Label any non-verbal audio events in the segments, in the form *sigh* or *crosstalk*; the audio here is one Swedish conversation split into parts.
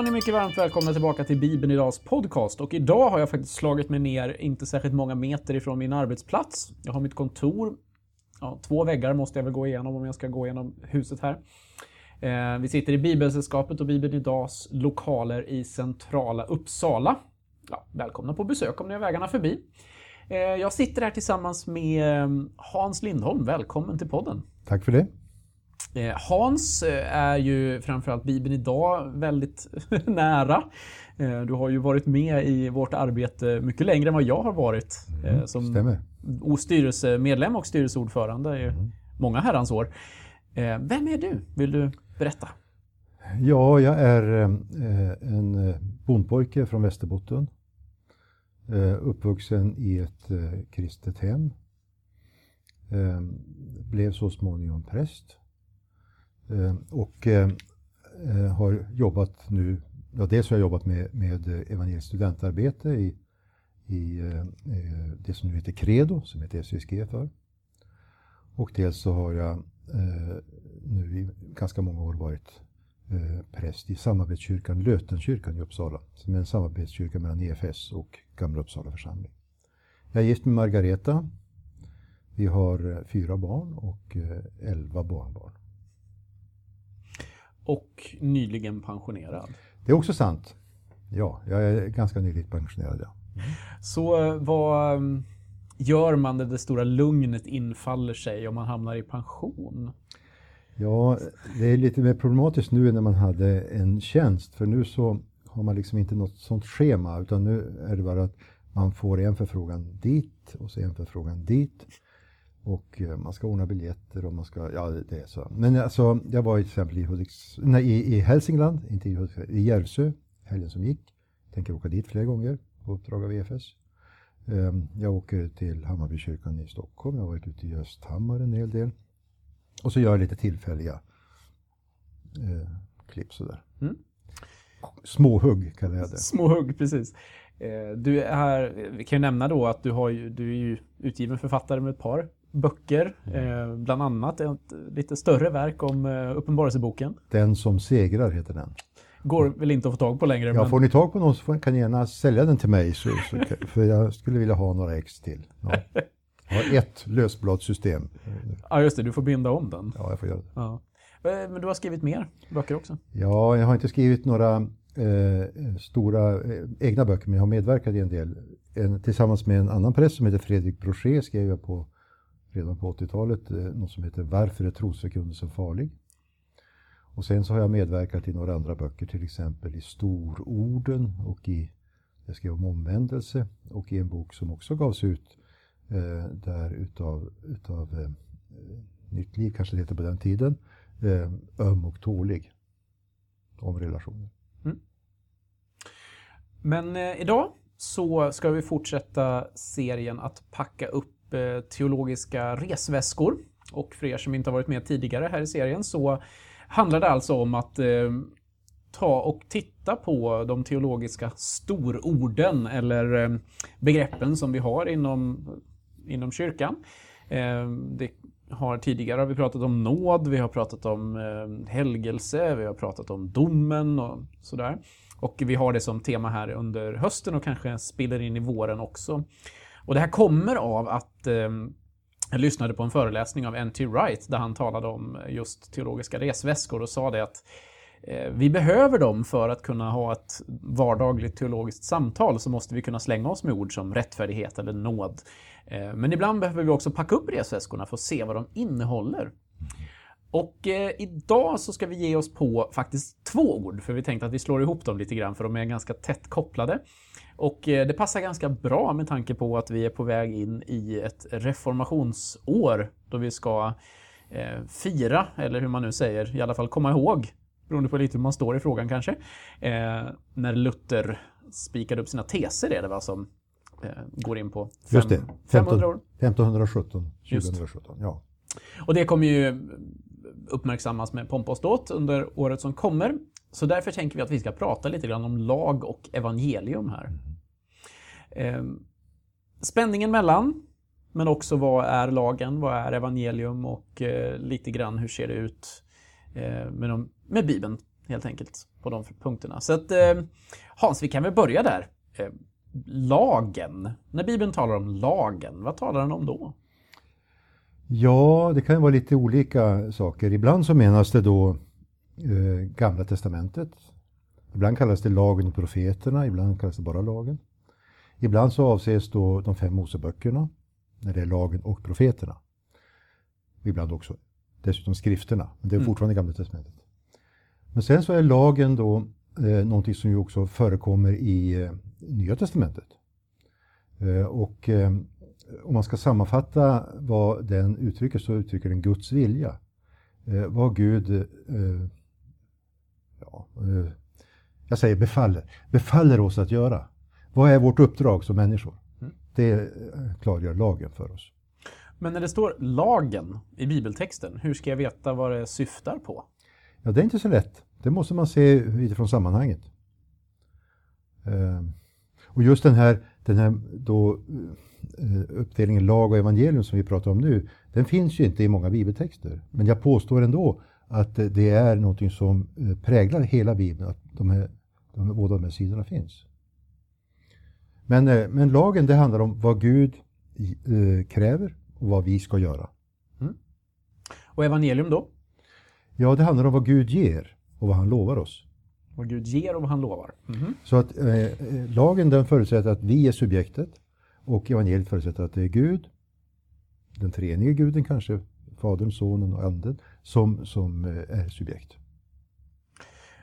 Var ni mycket varmt välkomna tillbaka till Bibeln Idags podcast. Och idag har jag faktiskt slagit mig ner inte särskilt många meter ifrån min arbetsplats. Jag har mitt kontor. Ja, två väggar måste jag väl gå igenom om jag ska gå igenom huset här. Eh, vi sitter i Bibelsällskapet och Bibeln Idags lokaler i centrala Uppsala. Ja, välkomna på besök om ni har vägarna förbi. Eh, jag sitter här tillsammans med eh, Hans Lindholm. Välkommen till podden. Tack för det. Eh, Hans eh, är ju framförallt Bibeln idag väldigt *laughs* nära. Eh, du har ju varit med i vårt arbete mycket längre än vad jag har varit. Mm, som stämmer. styrelsemedlem och styrelseordförande i mm. många herrans år. Vem är du? Vill du berätta? Ja, jag är en bondpojke från Västerbotten. Uppvuxen i ett kristet hem. Blev så småningom präst. Eh, och eh, eh, har jobbat nu, ja, dels har jag jobbat med, med evangeliskt studentarbete i, i det som nu heter Credo, som heter SUSG för. Och dels så har jag nu i ganska många år varit präst i samarbetskyrkan Lötenkyrkan i Uppsala, som är en samarbetskyrka mellan EFS och Gamla Uppsala församling. Jag är gift med Margareta. Vi har fyra barn och elva barnbarn och nyligen pensionerad. Det är också sant. Ja, jag är ganska nyligen pensionerad. Ja. Mm. Så eh, vad mm, gör man när det stora lugnet infaller sig om man hamnar i pension? Ja, det är lite mer problematiskt nu än när man hade en tjänst. För nu så har man liksom inte något sånt schema utan nu är det bara att man får en förfrågan dit och så en förfrågan dit. Och eh, man ska ordna biljetter och man ska, ja det är så. Men alltså, jag var till exempel i, Hudiks, nej, i, i Hälsingland, inte i Hudiks, i Järvsö, helgen som gick. Tänker åka dit flera gånger på uppdrag av EFS. Ehm, jag åker till Hammarbykyrkan i Stockholm, jag har varit ute i Östhammar en hel del. Och så gör jag lite tillfälliga eh, klipp sådär. Mm. Småhugg kallar jag det. Småhugg, precis. Eh, du är, vi kan ju nämna då att du, har ju, du är ju utgiven författare med ett par böcker, eh, bland annat ett lite större verk om eh, Uppenbarelseboken. Den som segrar heter den. Går väl inte att få tag på längre. Ja, men... får ni tag på någon så kan ni gärna sälja den till mig, så, så, för jag skulle vilja ha några ex till. Ja. Jag har ett lösbladssystem. Ja, just det, du får binda om den. Ja, jag får göra det. Ja. Eh, men du har skrivit mer böcker också? Ja, jag har inte skrivit några eh, stora eh, egna böcker, men jag har medverkat i en del. En, tillsammans med en annan präst som heter Fredrik Brochet skrev jag på redan på 80-talet, eh, något som heter Varför är trosförkunnelsen farlig? Och sen så har jag medverkat i några andra böcker, till exempel i Stororden och i, jag skrev om omvändelse och i en bok som också gavs ut eh, där utav, utav eh, Nytt liv kanske det heter på den tiden, eh, Öm och tålig, om relationer. Mm. Men eh, idag så ska vi fortsätta serien att packa upp Eh, teologiska resväskor. Och för er som inte har varit med tidigare här i serien så handlar det alltså om att eh, ta och titta på de teologiska stororden eller eh, begreppen som vi har inom, inom kyrkan. Eh, det har tidigare har vi pratat om nåd, vi har pratat om eh, helgelse, vi har pratat om domen och sådär. Och vi har det som tema här under hösten och kanske spiller in i våren också. Och det här kommer av att Ehm, jag lyssnade på en föreläsning av N.T. Wright där han talade om just teologiska resväskor och sa det att eh, vi behöver dem för att kunna ha ett vardagligt teologiskt samtal så måste vi kunna slänga oss med ord som rättfärdighet eller nåd. Eh, men ibland behöver vi också packa upp resväskorna för att se vad de innehåller. Och eh, idag så ska vi ge oss på faktiskt två ord, för vi tänkte att vi slår ihop dem lite grann för de är ganska tätt kopplade. Och eh, det passar ganska bra med tanke på att vi är på väg in i ett reformationsår då vi ska eh, fira, eller hur man nu säger, i alla fall komma ihåg, beroende på lite hur man står i frågan kanske, eh, när Luther spikade upp sina teser är det va, som eh, går in på fem, Just det. 500 år. 1517, 2017, ja. Och det kommer ju uppmärksammas med pompa och ståt under året som kommer. Så därför tänker vi att vi ska prata lite grann om lag och evangelium här. Mm. Eh, spänningen mellan, men också vad är lagen, vad är evangelium och eh, lite grann hur ser det ut eh, med, de, med Bibeln helt enkelt på de punkterna. Så att eh, Hans, vi kan väl börja där. Eh, lagen. När Bibeln talar om lagen, vad talar den om då? Ja, det kan vara lite olika saker. Ibland så menas det då eh, Gamla Testamentet. Ibland kallas det lagen och profeterna, ibland kallas det bara lagen. Ibland så avses då de fem Moseböckerna, när det är lagen och profeterna. Ibland också dessutom skrifterna, men det är mm. fortfarande Gamla Testamentet. Men sen så är lagen då eh, någonting som ju också förekommer i eh, Nya Testamentet. Eh, och eh, om man ska sammanfatta vad den uttrycker så uttrycker den Guds vilja. Eh, vad Gud, eh, ja, eh, jag säger befaller, befaller oss att göra. Vad är vårt uppdrag som människor? Mm. Det eh, klargör lagen för oss. Men när det står lagen i bibeltexten, hur ska jag veta vad det syftar på? Ja, det är inte så lätt. Det måste man se utifrån sammanhanget. Ehm, och just den här, den här då, eh, uppdelningen lag och evangelium som vi pratar om nu, den finns ju inte i många bibeltexter. Men jag påstår ändå att det är någonting som eh, präglar hela Bibeln, att de här, de här, båda de här sidorna finns. Men, eh, men lagen, det handlar om vad Gud kräver och vad vi ska göra. Mm. Och evangelium då? Ja, det handlar om vad Gud ger och vad han lovar oss. Vad Gud ger och vad han lovar. Mm. Så att eh, lagen den förutsätter att vi är subjektet och evangeliet förutsätter att det är Gud, den treenige guden kanske, Fadern, Sonen och Anden, som, som eh, är subjekt.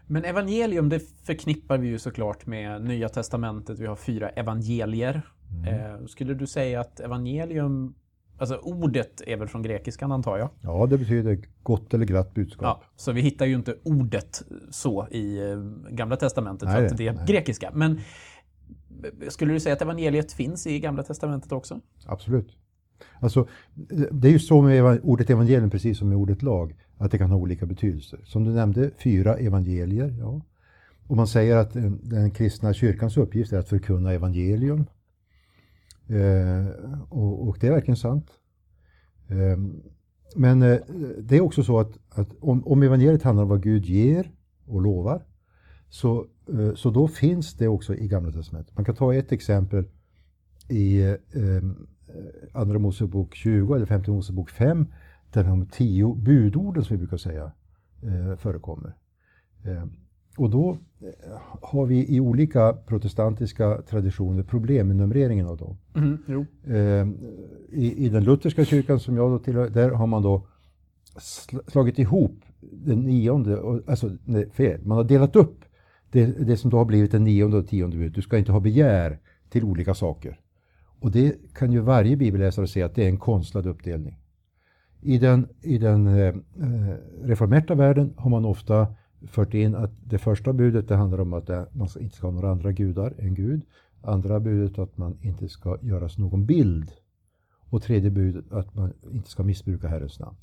Men evangelium det förknippar vi ju såklart med Nya Testamentet. Vi har fyra evangelier. Mm. Eh, skulle du säga att evangelium Alltså ordet är väl från grekiskan antar jag? Ja, det betyder gott eller glatt budskap. Ja, så vi hittar ju inte ordet så i eh, Gamla Testamentet, nej, att det är nej. grekiska. Men skulle du säga att evangeliet finns i Gamla Testamentet också? Absolut. Alltså, det är ju så med ordet evangelium, precis som med ordet lag, att det kan ha olika betydelser. Som du nämnde, fyra evangelier. Ja. Och man säger att den kristna kyrkans uppgift är att förkunna evangelium. Eh, och, och, det är verkligen sant. Eh, men eh, det är också så att, att om, om, evangeliet handlar om vad Gud ger och lovar, så, eh, så då finns det också i Gamla Testamentet. Man kan ta ett exempel i eh, Andra Mosebok 20 eller Femte Mosebok 5, där de tio budorden som vi brukar säga eh, förekommer. Och då eh, har vi i olika protestantiska traditioner problem med numreringen av dem. Mm, eh, i, I den lutherska kyrkan som jag då tillhör, där har man då slagit ihop den nionde, alltså nej, fel, man har delat upp det, det som då har blivit det nionde och tionde budet. Du ska inte ha begär till olika saker. Och det kan ju varje bibelläsare se att det är en konstlad uppdelning. I den, i den eh, eh reformerta världen har man ofta fört in att det första budet det handlar om att man inte ska ha några andra gudar än Gud. Andra budet att man inte ska göras någon bild. Och tredje budet att man inte ska missbruka Herrens namn.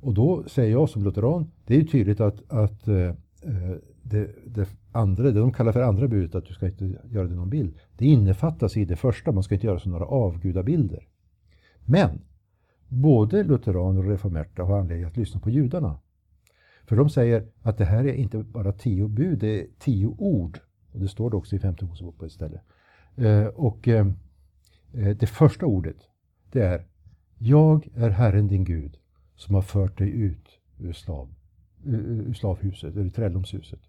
Och då säger jag som lutheran, det är ju tydligt att, att eh, eh det, det, andra, det de kallar för andra budet, att du ska inte göra dig någon bild, det innefattas i det första, man ska inte göra sig några avgudabilder. Men både lutheraner och reformerta har anledning att lyssna på judarna. För de säger att det här är inte bara tio bud, det är tio ord. Och det står det också i femte Mosebok på ett ställe. Eh, och eh, eh det första ordet, det är Jag är Herren din Gud som har fört dig ut ur, slav, eh, ur slavhuset, ur träldomshuset.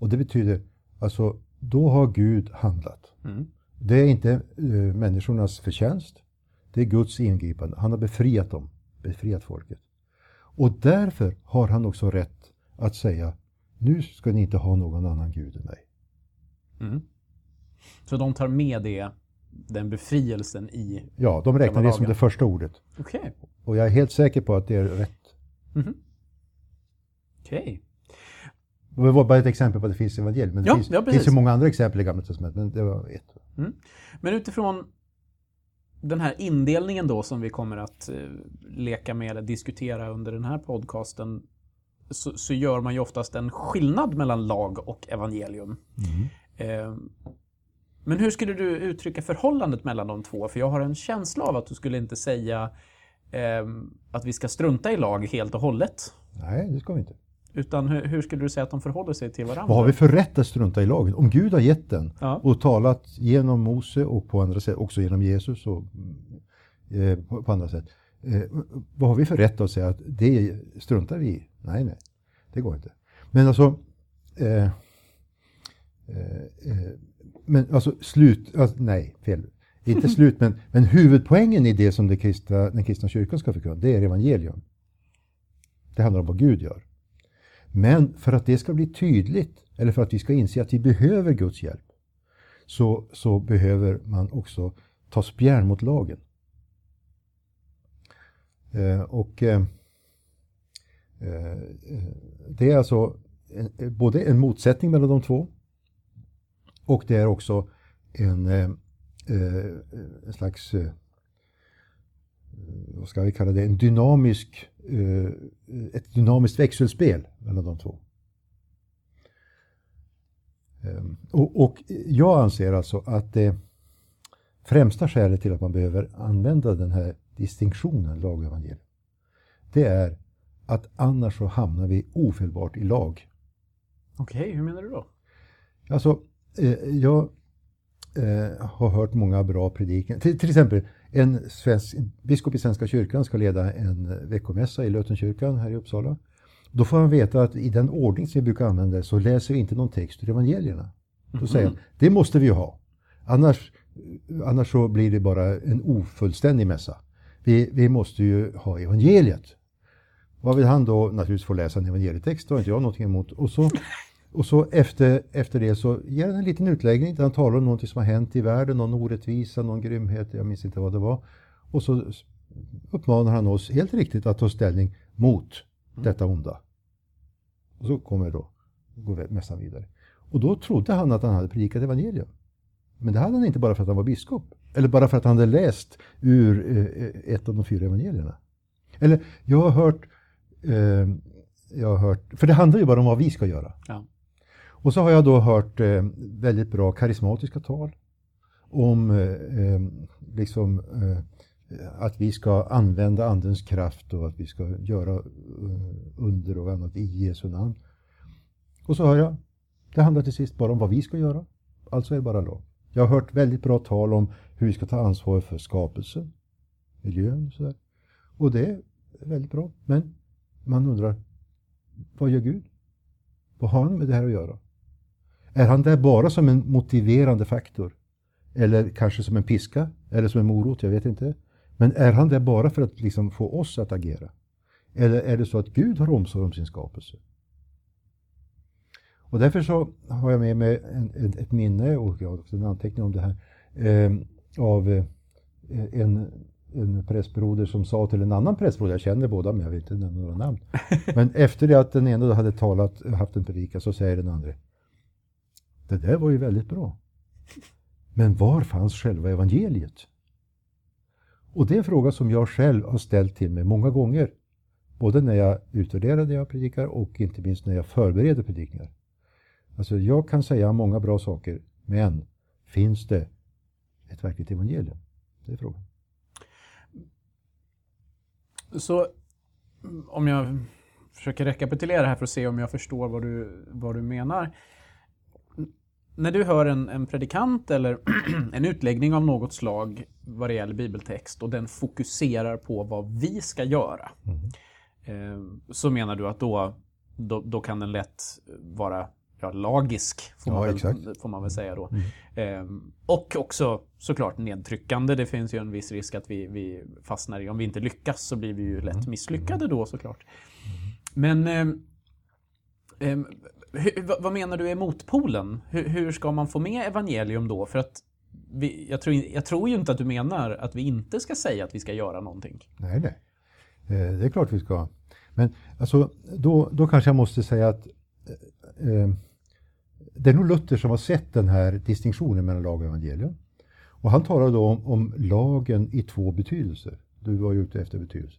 Och det betyder, alltså, då har Gud handlat. Mm. Det är inte uh, människornas förtjänst. Det är Guds ingripande. Han har befriat dem, befriat folket. Och därför har han också rätt att säga nu ska ni inte ha någon annan gud än mig. Mm. Så de tar med det, den befrielsen i Ja, de räknar det som det första ordet. Okay. Och jag är helt säker på att det är rätt. Mm. Okej. Okay. Det var bara ett exempel på att det finns evangelium. Men det ja, finns, ja, finns ju många andra exempel i Gamla Testamentet, men det var ett. Mm. Men utifrån den här indelningen då som vi kommer att eh, leka med eller diskutera under den här podcasten så, så, gör man ju oftast en skillnad mellan lag och evangelium. Mm. Eh, men hur skulle du uttrycka förhållandet mellan de två? För jag har en känsla av att du skulle inte säga eh, att vi ska strunta i lag helt och hållet. Nej, det ska vi inte. Utan hur, hur skulle du säga att de förhåller sig till varandra? Vad har vi för rätt att strunta i lagen? Om Gud har gett den Ja. och talat genom Mose och på andra sätt, också genom Jesus och eh, på, andra sätt. Eh, vad har vi för rätt att säga att det struntar vi i? Nej, nej, det går inte. Men alltså, eh, eh, eh, men alltså slut, alltså, nej, fel. Inte *laughs* slut, men, men huvudpoängen i det som det kristna, den kristna kyrkan ska förkunna, det är evangelium. Det handlar om vad Gud gör. Men för att det ska bli tydligt, eller för att vi ska inse att vi behöver Guds hjälp, så, så behöver man också ta spjärn mot lagen. Eh, och eh, eh, det är alltså en, både en motsättning mellan de två och det är också en, eh, eh en slags, eh, vad ska vi kalla det, en dynamisk, eh, ett dynamiskt växelspel mellan de två. Ehm, Och, och jag anser alltså att det främsta skälet till att man behöver använda den här distinktionen lag och evangelium, det är att annars så hamnar vi ofelbart i lag. Okej, hur menar du då? Alltså, eh, jag eh, har hört många bra predikan. Till, till exempel, en svensk, biskop i Svenska kyrkan ska leda en veckomässa i Lötenkyrkan här i Uppsala. Då får han veta att i den ordning som vi brukar använda så läser vi inte någon text ur evangelierna. Då säger han, det måste vi ju ha. Annars, annars så blir det bara en ofullständig mässa. Vi, vi måste ju ha evangeliet. Vad vill han då naturligtvis få läsa en evangelietext, det har inte jag någonting emot. Och så, och så efter, efter det så ger han en liten utläggning där han talar om någonting som har hänt i världen, någon orättvisa, någon grymhet, jag minns inte vad det var. Och så uppmanar han oss helt riktigt att ta ställning mot detta onda. Och så kommer då, går mässan vidare. Och då trodde han att han hade predikat evangelium. Men det hade han inte bara för att han var biskop. Eller bara för att han hade läst ur eh, ett av de fyra evangelierna. Eller jag har hört, eh, jag har hört, för det handlar ju bara om vad vi ska göra. Ja. Och så har jag då hört eh, väldigt bra karismatiska tal om eh, eh, liksom, eh, att vi ska använda Andens kraft och att vi ska göra eh, under och annat i Jesu namn. Och så hör jag, det handlar till sist bara om vad vi ska göra. Alltså är det bara lag. Jag har hört väldigt bra tal om hur vi ska ta ansvar för skapelsen, miljön och sådär. Och det är väldigt bra. Men man undrar, vad gör Gud? Vad har han med det här att göra? Är han där bara som en motiverande faktor? Eller kanske som en piska? Eller som en morot? Jag vet inte. Men är han där bara för att liksom få oss att agera? Eller är det så att Gud har omsorg om sin skapelse? Och därför så har jag med mig en, en, ett minne och jag har också en anteckning om det här eh, av eh, en, en prästbroder som sa till en annan prästbroder, jag känner båda men jag vill inte nämna några namn. *laughs* Men efter det att den ena hade talat, haft en predikan så säger den andra det där var ju väldigt bra. Men var fanns själva evangeliet? Och det är en fråga som jag själv har ställt till mig många gånger. Både när jag utvärderar det jag predikar och inte minst när jag förbereder predikningar. Alltså jag kan säga många bra saker, men finns det ett verkligt evangelium? Det är frågan. Så om jag försöker rekapitulera här för att se om jag förstår vad du, vad du menar. När du hör en, en predikant eller *clears throat* en utläggning av något slag vad det gäller bibeltext och den fokuserar på vad vi ska göra. Eh, så menar du att då, då, då kan den lätt vara ja, lagisk, får, Ja, man väl, får man väl säga då. Ehm, och också såklart nedtryckande. Det finns ju en viss risk att vi, vi fastnar i, om vi inte lyckas så blir vi ju lätt misslyckade då såklart. Men ehm, ehm, hur, vad, menar du är motpolen? Hur, hur ska man få med evangelium då? För att vi, jag, tror, jag tror ju inte att du menar att vi inte ska säga att vi ska göra någonting. Nej, nej. Eh, det är klart vi ska. Men alltså, då, då kanske jag måste säga att eh, eh, det är nog Luther som har sett den här distinktionen mellan lag och evangelium. Och han talar då om, om lagen i två betydelser. Du var ju ute efter betydelse.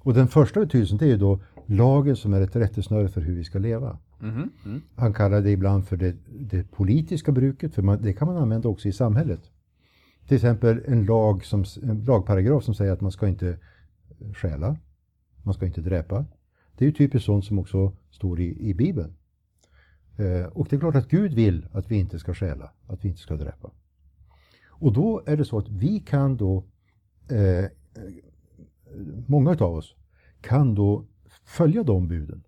Och den första betydelsen det är ju då lagen som är ett rättesnöre för hur vi ska leva. Mhm, mm. Han kallar det ibland för det, det politiska bruket, för man, det kan man använda också i samhället. Till exempel en, lag som, en lagparagraf som säger att man ska inte stjäla, man ska inte dräpa, Det är ju typiskt sånt som också står i, i Bibeln. Eh, och det är klart att Gud vill att vi inte ska stjäla, att vi inte ska dräpa. Och då är det så att vi kan då, eh, många av oss kan då följa de buden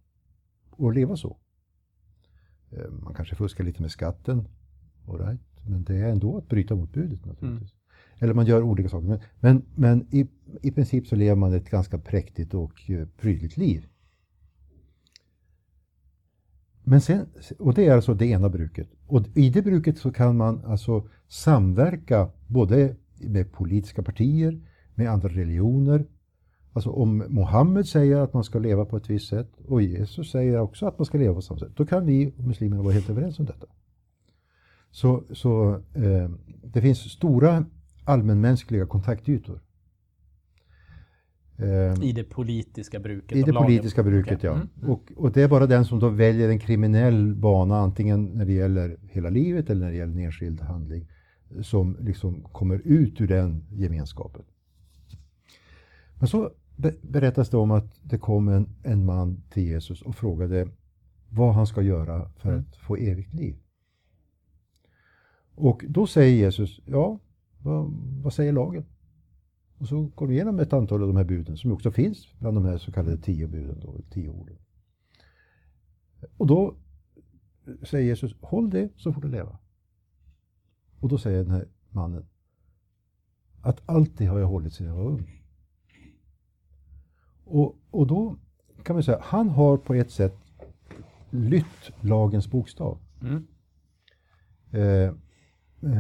och leva så. Eh, man kanske fuskar lite med skatten, all right. men det är ändå att bryta mot budet naturligtvis. Mm. Eller man gör olika saker. Men, men, men i, i princip så lever man ett ganska präktigt och eh, prydligt liv. Men sen, och det är alltså det ena bruket. Och i det bruket så kan man alltså samverka både med politiska partier, med andra religioner. Alltså om Mohammed säger att man ska leva på ett visst sätt och Jesus säger också att man ska leva på samma sätt, då kan vi muslimerna vara helt överens om detta. Så, så eh, det finns stora allmänmänskliga kontaktytor. Eh, I det politiska bruket? I det politiska bruket, okay. ja. Mm, mm. Och, och, det är bara den som då väljer en kriminell bana, antingen när det gäller hela livet eller när det gäller en enskild handling, som liksom kommer ut ur den gemenskapen. Men så berättas det om att det kom en, en man till Jesus och frågade vad han ska göra för mm. att få evigt liv. Och då säger Jesus, ja, vad, vad säger lagen? Och så går vi igenom ett antal av de här buden som också finns bland de här så kallade tio buden, då, tio orden. Och då säger Jesus, håll det så får du leva. Och då säger den här mannen, att allt det har jag hållit sedan jag var ung. Och, och då kan man säga, han har på ett sätt lytt lagens bokstav. Mm. Eh,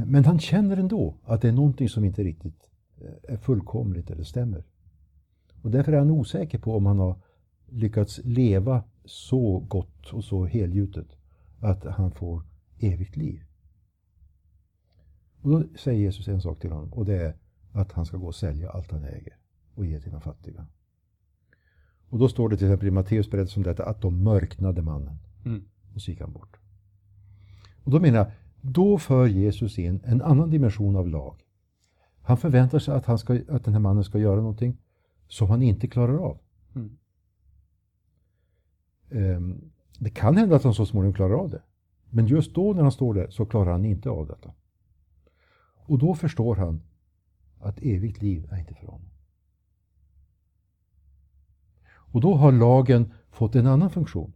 men han känner ändå att det är någonting som inte riktigt är fullkomligt eller stämmer. Och därför är han osäker på om han har lyckats leva så gott och så helgjutet att han får evigt liv. Och då säger Jesus en sak till honom och det är att han ska gå och sälja allt han äger och ge till de fattiga. Och då står det till exempel i Matteus berättelse om detta att de mörknade mannen. Mm. Och så gick han bort. Och då menar jag, då för Jesus in en annan dimension av lag. Han förväntar sig att, han ska, att den här mannen ska göra någonting som han inte klarar av. Mm. Um, det kan hända att han så småningom klarar av det. Men just då när han står där så klarar han inte av detta. Och då förstår han att evigt liv är inte för honom. Och då har lagen fått en annan funktion.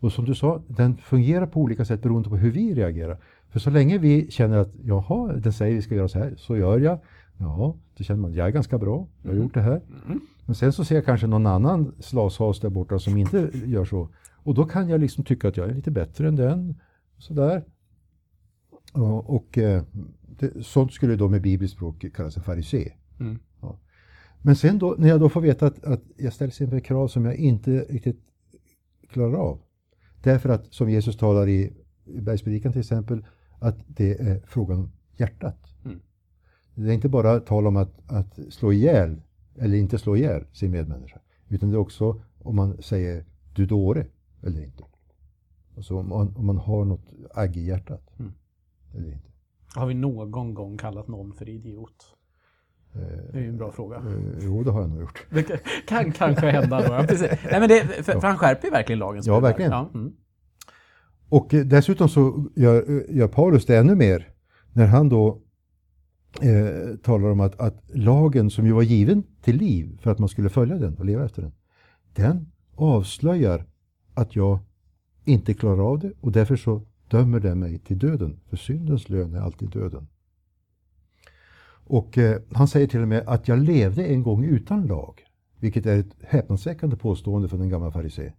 Och som du sa, den fungerar på olika sätt beroende på hur vi reagerar. För så länge vi känner att jaha, den säger vi ska göra så här, så gör jag. Ja, då känner man att jag är ganska bra, jag har mm. gjort det här. Mm. Men sen så ser jag kanske någon annan slashas där borta som inte gör så. Och då kan jag liksom tycka att jag är lite bättre än den. Sådär. Och, och eh, det, sånt skulle då med bibliskt språk kallas en farisé. Mm. Men sen då, när jag då får veta att, att jag ställs inför krav som jag inte riktigt klarar av. Därför att, som Jesus talar i, i Bergspredikan till exempel, att det är frågan om hjärtat. Mm. Det är inte bara tal om att, att slå ihjäl eller inte slå ihjäl sin medmänniska. Utan det är också om man säger du dåre eller inte. Alltså om man, om man har något agg i hjärtat. Mm. Eller inte. Har vi någon gång kallat någon för idiot? Eh, det är ju en bra fråga. Eh, jo, det har jag nog gjort. Det kan kanske hända då. Precis. Nej, men det, för, för han skärper ju verkligen lagen. Ja, verkligen. Ja. Mm. Och eh, dessutom så gör, gör Paulus det ännu mer när han då eh, talar om att, att lagen som ju var given till liv för att man skulle följa den och leva efter den, den avslöjar att jag inte klarar av det och därför så dömer den mig till döden. För syndens lön är alltid döden. Och eh, han säger till och med att jag levde en gång utan lag. Vilket är ett häpnadsväckande påstående från en gammal farisé.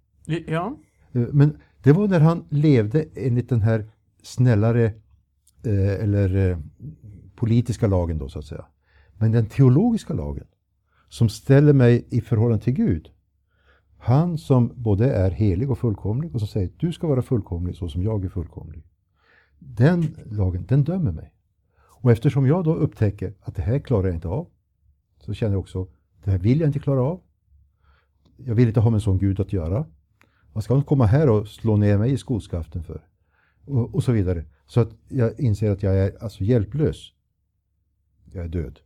Ja. Eh, men det var när han levde enligt den här snällare eh, eller eh, politiska lagen då så att säga. Men den teologiska lagen som ställer mig i förhållande till Gud. Han som både är helig och fullkomlig och som säger du ska vara fullkomlig så som jag är fullkomlig. Den lagen, den dömer mig. Och eftersom jag då upptäcker att det här klarar jag inte av så känner jag också det här vill jag inte klara av. Jag vill inte ha med en sån Gud att göra. Vad ska han komma här och slå ner mig i skoskaften för? Och, och, så vidare. Så att jag inser att jag är alltså hjälplös. Jag är död.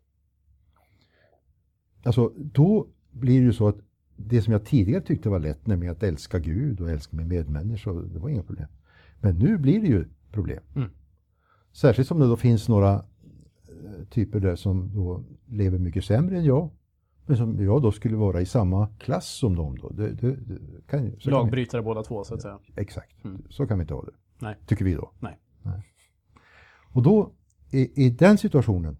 Alltså, då blir det ju så att det som jag tidigare tyckte var lätt, nämligen att älska Gud och älska min medmänniska, det var inga problem. Men nu blir det ju problem. Mm. Särskilt som det då finns några eh, typer där som då lever mycket sämre än jag. Men som jag då skulle vara i samma klass som dem. Då. Det, det, det kan, så kan vi, Lagbrytare båda två, så att säga. exakt, Mm. så kan vi inte ha det. Nej. Tycker vi då. Nej. Och då, i, i den situationen,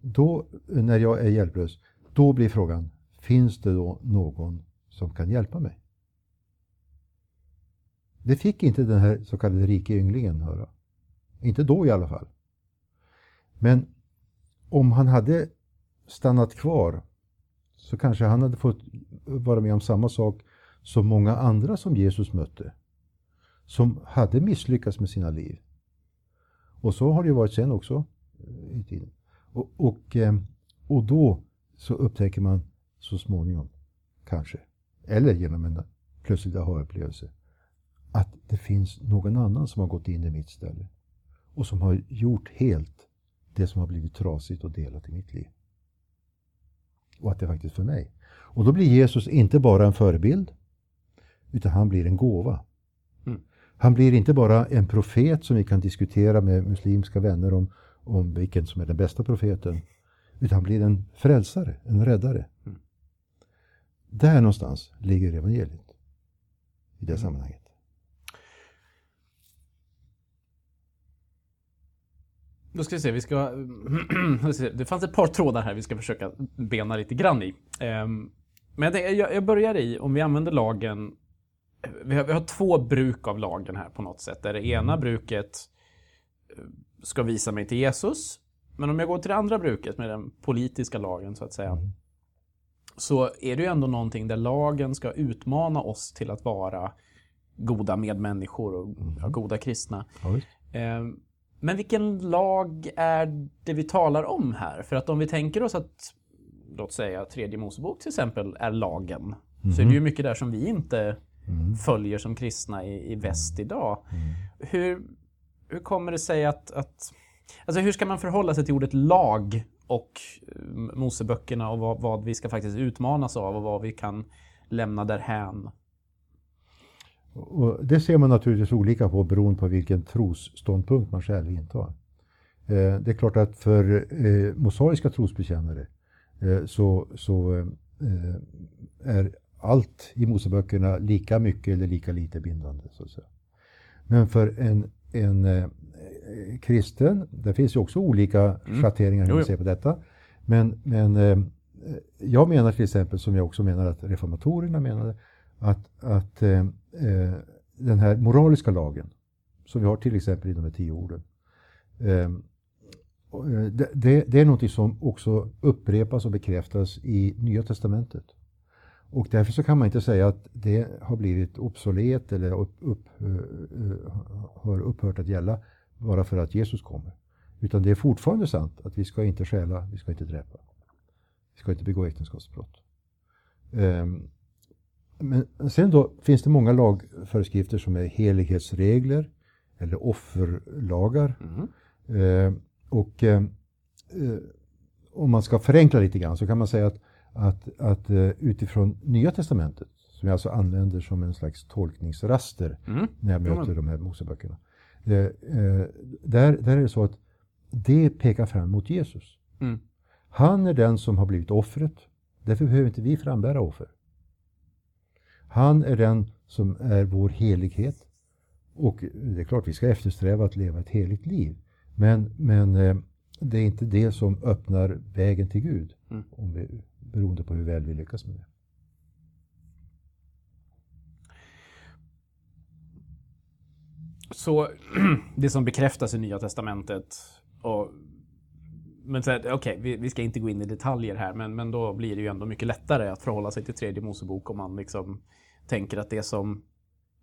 då när jag är hjälplös, då blir frågan, finns det då någon som kan hjälpa mig? Det fick inte den här så kallade rike ynglingen höra. Inte då i alla fall. Men om han hade stannat kvar så kanske han hade fått vara med om samma sak som många andra som Jesus mötte. Som hade misslyckats med sina liv. Och så har det ju varit sen också eh, i tiden. Och, och, eh, och då så upptäcker man så småningom, kanske, eller genom en plötslig aha-upplevelse, att det finns någon annan som har gått in i mitt ställe och som har gjort helt det som har blivit trasigt och delat i mitt liv. Och att det är faktiskt för mig. Och då blir Jesus inte bara en förebild, utan han blir en gåva. Mm. Han blir inte bara en profet som vi kan diskutera med muslimska vänner om, om vilken som är den bästa profeten, utan han blir en frälsare, en räddare. Mm. Där någonstans ligger evangeliet i det Mm. sammanhanget. Då ska vi se, vi ska... *clears throat* Det fanns ett par trådar här vi ska försöka bena lite grann i. Ehm, Men jag, börjar i, om vi använder lagen... Vi har, vi har två bruk av lagen här på något sätt. Där det ena bruket eh, ska visa mig till Jesus. Men om jag går till det andra bruket med den politiska lagen så att säga. Så är det ju ändå någonting där lagen ska utmana oss till att vara goda medmänniskor och ja, goda kristna. Ja, Men vilken lag är det vi talar om här? För att om vi tänker oss att, låt säga tredje Mosebok till exempel, är lagen. Så är det ju mycket där som vi inte följer som kristna i, i väst idag. Hur, hur kommer det sig att, att... Alltså hur ska man förhålla sig till ordet lag och eh, Moseböckerna och vad, vad vi ska faktiskt utmanas av och vad vi kan lämna därhän? Och det ser man naturligtvis olika på beroende på vilken trosståndpunkt man själv intar. Eh, Det är klart att för eh, mosaiska trosbekännare eh, så, så är allt i Moseböckerna lika mycket eller lika lite bindande. Så att säga. Men för en, en kristen, det finns ju också olika schatteringar hur man ser på detta. Men, men jag menar till exempel, som jag också menar att reformatorerna menade, att, att eh, eh, den här moraliska lagen, som vi har till exempel i de här tio orden, ehm, eh, det, det, det är något som också upprepas och bekräftas i Nya Testamentet. Och därför så kan man inte säga att det har blivit obsolet eller upp, upp, eh, eh, har upphört att gälla bara för att Jesus kommer. Utan det är fortfarande sant att vi ska inte stjäla, vi ska inte dräpa. Vi ska inte begå äktenskapsbrott. Um, men sen då finns det många lagföreskrifter som är helighetsregler eller offerlagar. Eh, och eh, eh, om man ska förenkla lite grann så kan man säga att, att, att eh, utifrån Nya Testamentet, som jag alltså använder som en slags tolkningsraster Mm. när jag möter men- de här Moseböckerna. Eh, eh, där, där är det så att det pekar fram mot Jesus. Mm. Han är den som har blivit offret. Därför behöver inte vi frambära offer. Han är den som är vår helighet. Och det är klart, vi ska eftersträva att leva ett heligt liv. Men, men eh, det är inte det som öppnar vägen till Gud. Mm. Om vi, beroende på hur väl vi lyckas med det. Så *clears throat* det som bekräftas i Nya Testamentet och men okej, vi, vi ska inte gå in i detaljer här, men, men då blir det ju ändå mycket lättare att förhålla sig till tredje Mosebok om man liksom tänker att det som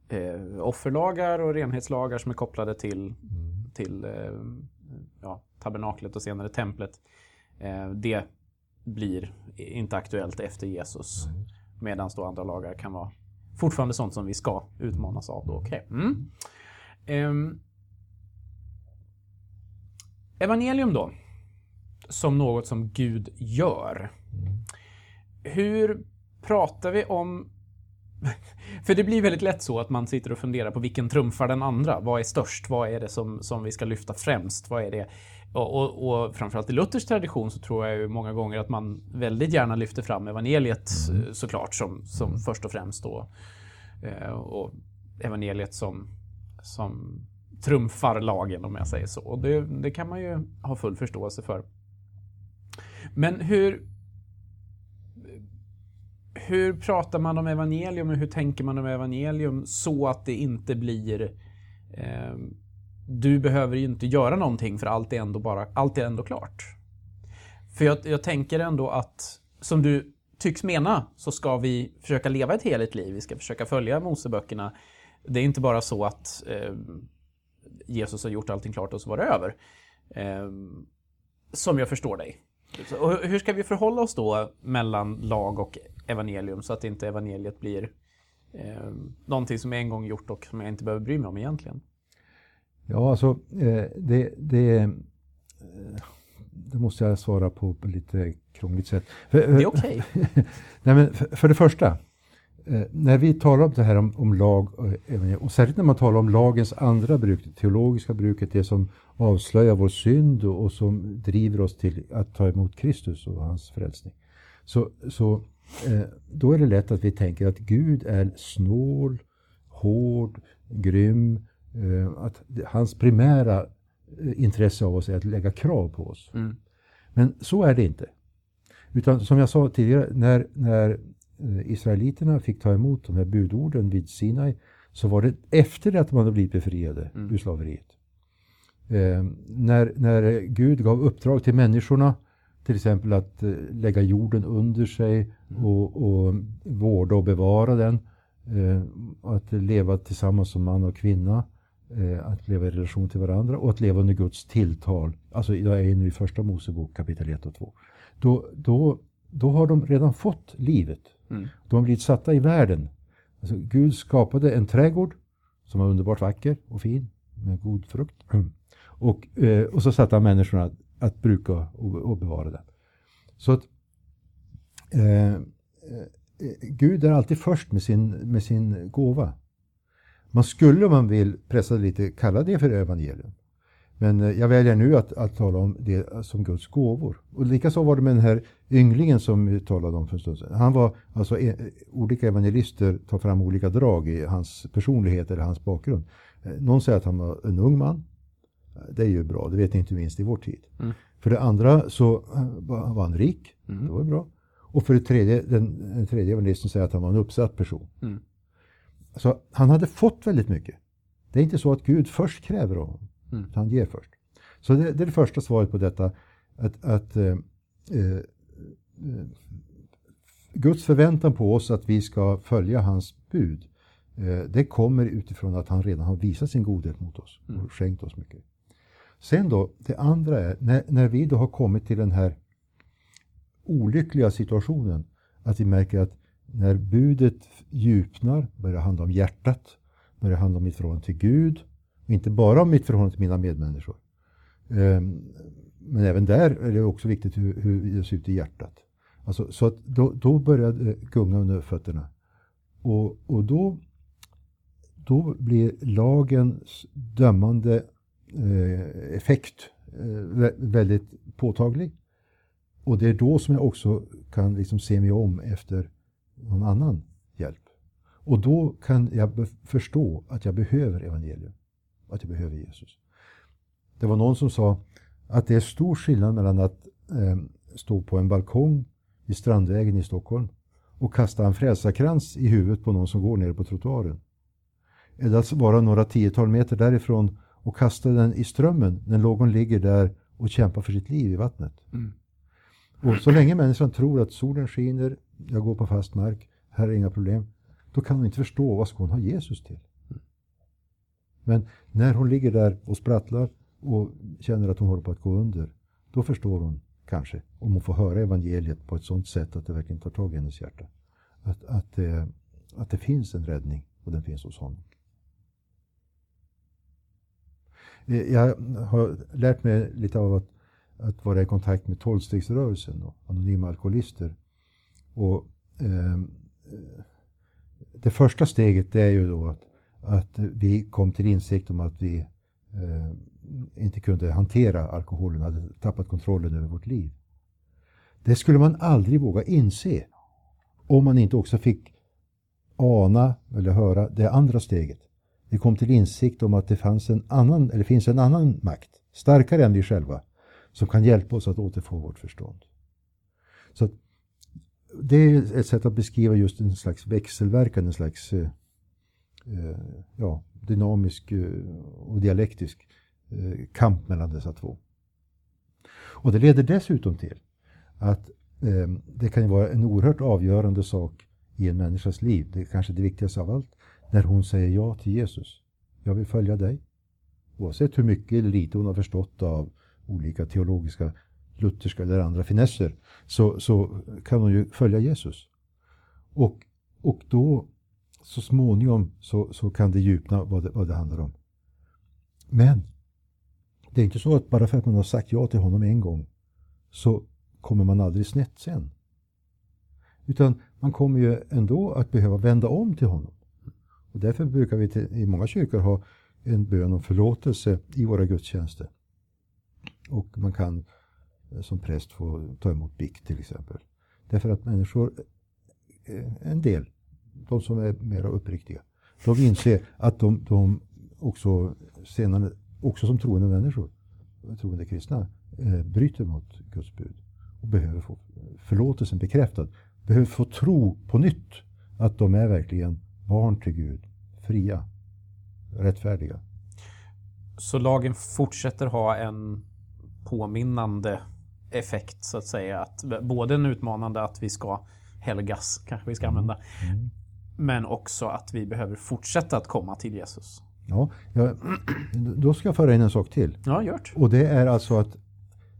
eh, offerlagar och renhetslagar som är kopplade till, till eh, ja, tabernaklet och senare templet, eh, det blir inte aktuellt efter Jesus. Medan då andra lagar kan vara fortfarande sånt som vi ska utmanas av. Då. Okej. Mm. Ehm, evangelium då, som något som Gud gör. Hur pratar vi om... *laughs* För det blir väldigt lätt så att man sitter och funderar på vilken trumfar den andra? Vad är störst? Vad är det som, som vi ska lyfta främst? Vad är det? Och, och, och framförallt i Luthers tradition så tror jag ju många gånger att man väldigt gärna lyfter fram evangeliet mm. såklart som, som först och främst då. Eh, och evangeliet som, som trumfar lagen om jag säger så. Och det, det kan man ju ha full förståelse för. Men hur hur pratar man om evangelium och hur tänker man om evangelium så att det inte blir eh, du behöver ju inte göra någonting för allt är ändå, bara, allt är ändå klart. För jag, jag tänker ändå att, som du tycks mena, så ska vi försöka leva ett heligt liv. Vi ska försöka följa Moseböckerna. Det är inte bara så att eh, Jesus har gjort allting klart och så var det över. Eh, som jag förstår dig. Och hur ska vi förhålla oss då mellan lag och evangelium så att inte evangeliet blir eh, någonting som är en gång gjort och som jag inte behöver bry mig om egentligen? Ja, alltså eh, det, det, eh, det, måste jag svara på på lite krångligt sätt. det är okej. *laughs* Okay. för, för det första, eh, när vi talar om det här om, om lag, och, och särskilt när man talar om lagens andra bruk, det teologiska bruket, det som avslöjar vår synd och, och som driver oss till att ta emot Kristus och hans frälsning. Så, så eh, då är det lätt att vi tänker att Gud är snål, hård, grym, eh, att hans primära eh, intresse av oss är att lägga krav på oss. Mm. Men så är det inte. Utan som jag sa tidigare, när, när eh, Israeliterna fick ta emot de här budorden vid Sinai så var det efter att de hade blivit befriade mm. ur slaveriet. Eh, när, när Gud gav uppdrag till människorna, till exempel att eh, lägga jorden under sig mm. och, och vårda och bevara den, eh, att leva tillsammans som man och kvinna, eh, att leva i relation till varandra och att leva under Guds tilltal. Alltså jag är nu i första Mosebok kapitel 1 och 2. Då, då, då har de redan fått livet. Mm. De har blivit satta i världen. Alltså, Gud skapade en trädgård som var underbart vacker och fin med god frukt. Mm. Och, eh, och så satte han människorna att, att bruka och, och, bevara den. Så att eh, eh, Gud är alltid först med sin, med sin gåva. Man skulle om man vill pressa det lite kalla det för evangelium. Men eh, jag väljer nu att, att tala om det som Guds gåvor. Och likaså var det med den här ynglingen som vi talade om för en stund sedan. Han var, alltså, e, olika evangelister tar fram olika drag i hans personlighet eller hans bakgrund. Eh, någon säger att han var en ung man. Det är ju bra, det vet ni inte minst i vår tid. Mm. För det andra så eh, var han rik, mm. det var bra. Och för det tredje, den, den tredje evangelisten säger att han var en uppsatt person. Mm. Så han hade fått väldigt mycket. Det är inte så att Gud först kräver av honom, mm. han ger först. Så det, det, är det första svaret på detta. Att, att eh, eh, Guds förväntan på oss att vi ska följa hans bud, eh, det kommer utifrån att han redan har visat sin godhet mot oss och mm. skänkt oss mycket. Sen då, det andra är, när, när vi då har kommit till den här olyckliga situationen, att vi märker att när budet djupnar, börjar handla om hjärtat, börjar handla om mitt förhållande till Gud, och inte bara om mitt förhållande till mina medmänniskor. Ehm, men även där är det också viktigt hur, hur det ser ut i hjärtat. Alltså, så att då, då börjar det gunga under fötterna. Och, och då, då blir lagens dömande eh, effekt eh, väldigt påtaglig. Och det är då som jag också kan liksom se mig om efter någon annan hjälp. Och då kan jag förstå att jag behöver evangelium. Att jag behöver Jesus. Det var någon som sa att det är stor skillnad mellan att eh, stå på en balkong i Strandvägen i Stockholm och kasta en frälsarkrans i huvudet på någon som går ner på trottoaren. Eller att vara några tiotal meter därifrån och kasta den i strömmen när någon ligger där och kämpar för sitt liv i vattnet. Mm. Och så länge människan tror att solen skiner, jag går på fast mark, här är inga problem, då kan hon inte förstå vad ska hon ha Jesus till. Men när hon ligger där och sprattlar och känner att hon håller på att gå under, då förstår hon kanske, om hon får höra evangeliet på ett sådant sätt att det verkligen tar tag i hennes hjärta, att, att, eh, att det finns en räddning och den finns hos honom. Eh, jag har lärt mig lite av att, att vara i kontakt med tolvstegsrörelsen och anonyma alkoholister. Och ehm, eh, det första steget det är ju då att, att vi kom till insikt om att vi eh, inte kunde hantera alkoholen, hade tappat kontrollen över vårt liv. Det skulle man aldrig våga inse om man inte också fick ana eller höra det andra steget. Vi kom till insikt om att det fanns en annan, eller finns en annan makt, starkare än vi själva, som kan hjälpa oss att återfå vårt förstånd. Så Det är ett sätt att beskriva just en slags växelverkan, en slags eh, Eh, ja, dynamisk eh, och dialektisk eh, kamp mellan dessa två. Och det leder dessutom till att eh, det kan vara en oerhört avgörande sak i en människas liv, det är kanske det viktigaste av allt, när hon säger ja till Jesus. Jag vill följa dig. Oavsett hur mycket eller lite hon har förstått av olika teologiska, lutherska eller andra finesser, så, så kan hon ju följa Jesus. Och, och då, så småningom, så, så kan det djupna vad det, vad det handlar om. Men det är inte så att bara för att man har sagt ja till honom en gång så kommer man aldrig snett sen. Utan man kommer ju ändå att behöva vända om till honom. Och därför brukar vi till, i många kyrkor ha en bön om förlåtelse i våra gudstjänster. Och man kan eh, som präst få ta emot bikt till exempel. Därför att människor, eh, en del, de som är mer uppriktiga, de inser att de, de också senare, också som troende människor, troende kristna, eh, bryter mot Guds bud och behöver få förlåtelsen bekräftad. Behöver få tro på nytt att de är verkligen barn till Gud, fria, rättfärdiga. Så lagen fortsätter ha en påminnande effekt så att säga. Att både en utmanande att vi ska helgas, kanske vi ska använda. Mm. Men också att vi behöver fortsätta att komma till Jesus. Ja, jag, *clears throat* då ska jag föra in en sak till. Ja, gjort. Och det är alltså att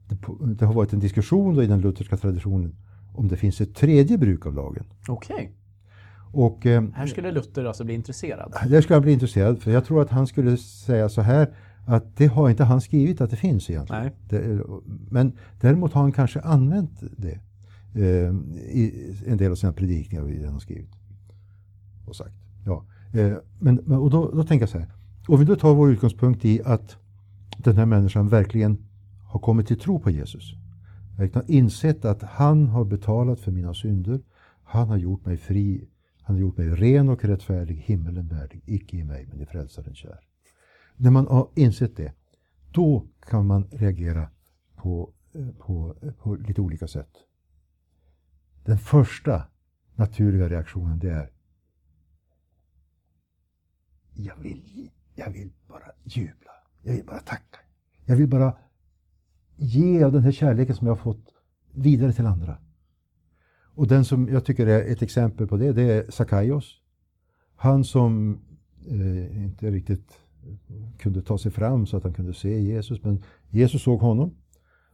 det, det har varit en diskussion i den lutherska traditionen om det finns ett tredje bruk av lagen. Okej. Okay. Och, eh, här skulle Luther alltså bli intresserad? Där skulle han bli intresserad, för jag tror att han skulle säga så här att det har inte han skrivit att det finns egentligen. Nej. Det, men däremot har han kanske använt det eh, i en del av sina predikningar i den har skrivit och sagt. Ja. Eh, men, och då, då tänker jag så här, om vi då tar vår utgångspunkt i att den här människan verkligen har kommit till tro på Jesus. Verkligen har insett att han har betalat för mina synder. Han har gjort mig fri. Han har gjort mig ren och rättfärdig, himmelen värdig, icke i mig men i frälsaren kär. När man har insett det, då kan man reagera på, eh, på, eh, på lite olika sätt. Den första naturliga reaktionen det är jag vill, jag vill bara jubla. Jag vill bara tacka. Jag vill bara ge av den här kärleken som jag har fått vidare till andra. Och den som jag tycker är ett exempel på det, det är Sakaios. Han som eh, inte riktigt kunde ta sig fram så att han kunde se Jesus, men Jesus såg honom.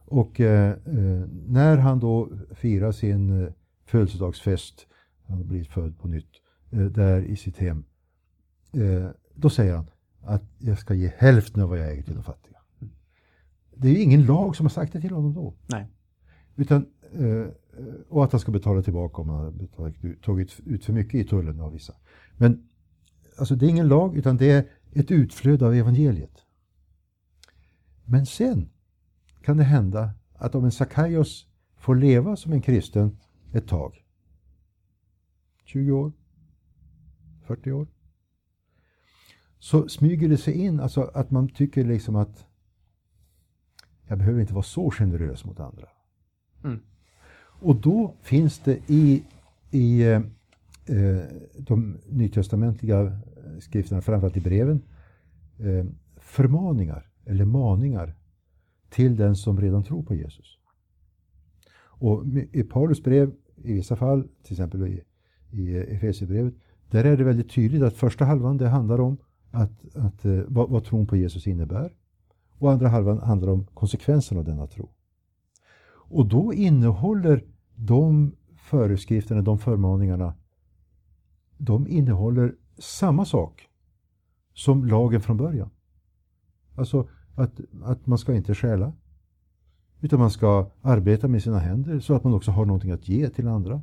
Och eh, eh när han då firar sin eh, födelsedagsfest, han har blivit född på nytt, eh, där i sitt hem, eh, då säger han att jag ska ge hälften av vad jag äger till de fattiga. Det är ju ingen lag som har sagt det till honom då. Nej. Utan, eh, och att han ska betala tillbaka om han har tagit ut för mycket i tullen av vissa. Men alltså det är ingen lag utan det är ett utflöde av evangeliet. Men sen kan det hända att om en Sakaios får leva som en kristen ett tag, 20 år, 40 år, så smyger det sig in alltså att man tycker liksom att jag behöver inte vara så generös mot andra. Mm. Och då finns det i, i eh, de nytestamentliga skrifterna, framförallt i breven, eh, förmaningar eller maningar till den som redan tror på Jesus. Och i Paulus brev, i vissa fall, till exempel i, i Efesierbrevet, där är det väldigt tydligt att första halvan det handlar om att, att, eh, vad, vad tron på Jesus innebär. Och andra halvan handlar om konsekvenserna av denna tro. Och då innehåller de föreskrifterna, de förmaningarna, de innehåller samma sak som lagen från början. Alltså att, att man ska inte stjäla. Utan man ska arbeta med sina händer så att man också har någonting att ge till andra.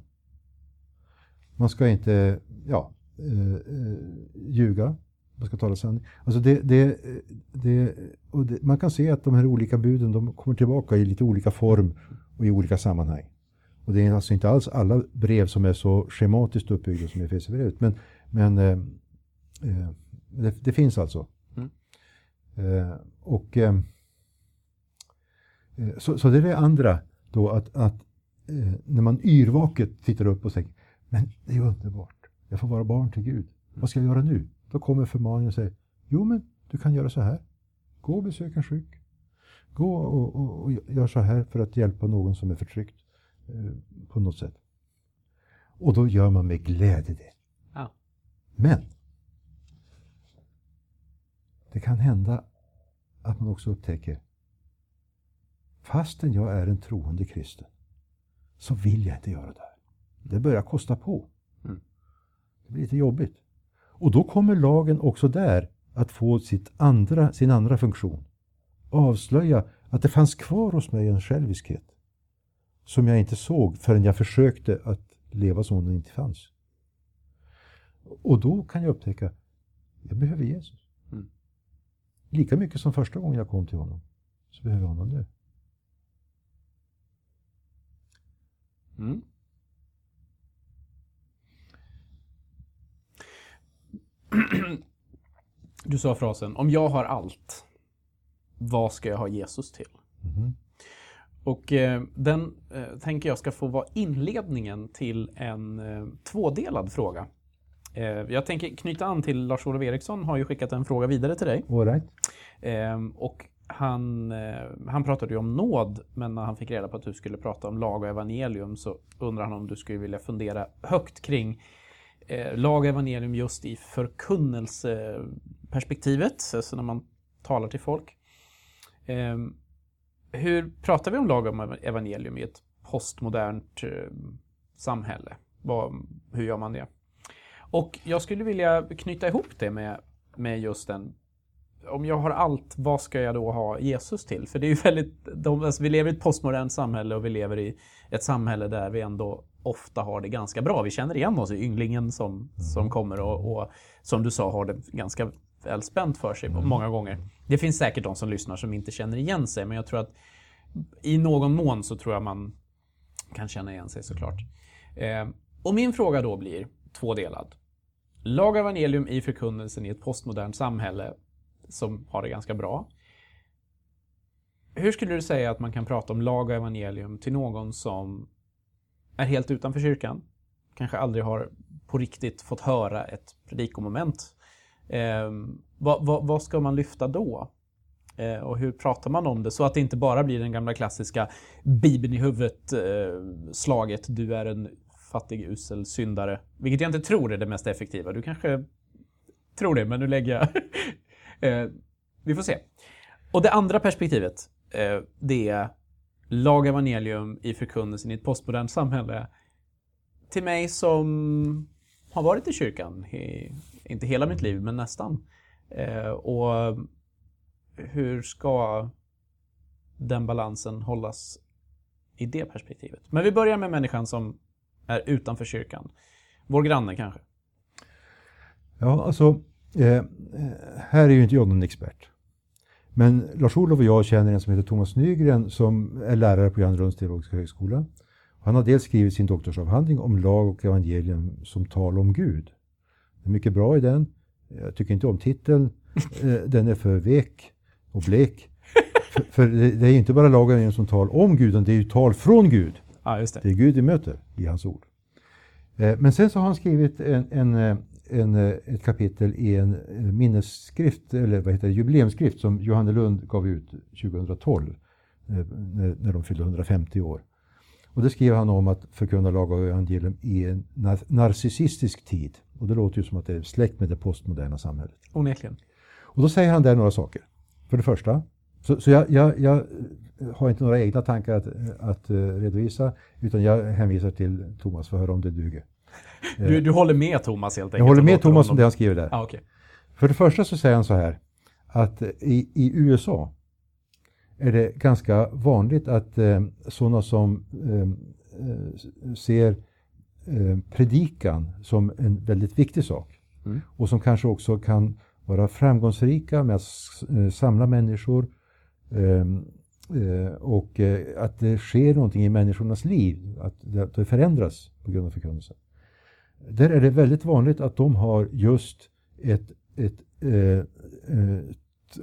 Man ska inte ja, eh, eh ljuga. Man ska tala sanning. Alltså det, det, det, man kan se att de här olika buden de kommer tillbaka i lite olika form och i olika sammanhang. Och det är alltså inte alls alla brev som är så schematiskt uppbyggda som Efesierbrevet. Men, men eh, eh, det, det, finns alltså. Mm. Eh, och eh, eh, så, så det är det andra då att, att eh, när man yrvaket tittar upp och tänker men det är underbart. Jag får vara barn till Gud. Vad ska jag göra nu? Då kommer förmaningen och säger jo men du kan göra så här. Gå och besök en sjuk. Gå och, och, och gör så här för att hjälpa någon som är förtryckt. Eh, på något sätt. Och då gör man med glädje det. Ja. Men det kan hända att man också upptäcker fastän jag är en troende kristen så vill jag inte göra det här. Det börjar kosta på. Mm. Det blir lite jobbigt. Och då kommer lagen också där att få sitt andra, sin andra funktion. Avslöja att det fanns kvar hos mig en själviskhet som jag inte såg förrän jag försökte att leva som om den inte fanns. Och då kan jag upptäcka, jag behöver Jesus. Mm. Lika mycket som första gången jag kom till honom, så behöver jag honom nu. Mm. *clears throat* Du sa frasen, om jag har allt, vad ska jag ha Jesus till? Mm. Och eh, den eh, tänker jag ska få vara inledningen till en eh, tvådelad fråga. Eh, jag tänker knyta an till Lars-Olof Eriksson har ju skickat en fråga vidare till dig. All right. Ehm, och han, eh, han pratade ju om nåd, men när han fick reda på att du skulle prata om lag och evangelium så undrar han om du skulle vilja fundera högt kring eh, lag och evangelium just i förkunnelseperspektivet, alltså när man talar till folk. Eh, hur pratar vi om lag om evangelium i ett postmodernt eh, samhälle? Vad, hur gör man det? Och jag skulle vilja knyta ihop det med, med just den om jag har allt, vad ska jag då ha Jesus till? För det är ju *laughs* väldigt, de, alltså vi lever i ett postmodernt samhälle och vi lever i ett samhälle där vi ändå ofta har det ganska bra. Vi känner igen oss i ynglingen som, som kommer och, och som du sa har det ganska väl spänt för sig mm. många gånger. Det finns säkert de som lyssnar som inte känner igen sig, men jag tror att i någon mån så tror jag man kan känna igen sig såklart. Eh, och min fråga då blir tvådelad. Lag evangelium i förkunnelsen i ett postmodernt samhälle som har det ganska bra. Hur skulle du säga att man kan prata om lag och evangelium till någon som är helt utanför kyrkan, kanske aldrig har på riktigt fått höra ett predikomoment Eh, vad, vad, vad, ska man lyfta då? Eh, och hur pratar man om det så att det inte bara blir den gamla klassiska Bibeln i huvudet eh, slaget du är en fattig usel syndare. Vilket jag inte tror är det mest effektiva. Du kanske tror det, men nu lägger jag eh, vi får se. Och det andra perspektivet, eh, det är lag evangelium i förkunnelsen i ett postmodernt samhälle. Till mig som har varit i kyrkan i inte hela mitt liv, men nästan. Eh, och hur ska den balansen hållas i det perspektivet? Men vi börjar med människan som är utanför kyrkan. Vår granne kanske? Ja, alltså, eh, här är ju inte jag någon expert. Men Lars-Olof och jag känner en som heter Thomas Nygren som är lärare på Jan Runds teologiska högskola. Han har dels skrivit sin doktorsavhandling om lag och evangelium som tal om Gud. Det är mycket bra i den. Jag tycker inte om titeln. *laughs* Eh, den är för vek och blek. För, för det är inte bara lagen som tal om Gud, utan det är ju tal från Gud. Ja, det. det är Gud vi möter i hans ord. Eh, men sen så har han skrivit en, en, eh, en, ett kapitel i en minnesskrift, eller vad heter det, jubileumsskrift som Johanne Lund gav ut 2012 när, när de fyllde 150 år. Och det skriver han om att förkunna lag och evangelium i en narcissistisk tid. Och det låter ju som att det är släkt med det postmoderna samhället. Onekligen. Och då säger han där några saker. För det första, så, så jag, jag, jag, har inte några egna tankar att, att redovisa, utan jag hänvisar till Thomas för att höra om det duger. Du, du håller med Thomas helt enkelt? Jag håller med Thomas om det han skriver där. Ah, okay. För det första så säger han så här, att i, i USA är det ganska vanligt att eh, sådana som eh, eh ser eh, predikan som en väldigt viktig sak. Mm. Och som kanske också kan vara framgångsrika med att eh, samla människor eh, och eh, att det sker någonting i människornas liv, att det förändras på grund av förkunnelsen. Där är det väldigt vanligt att de har just ett, ett, eh, eh,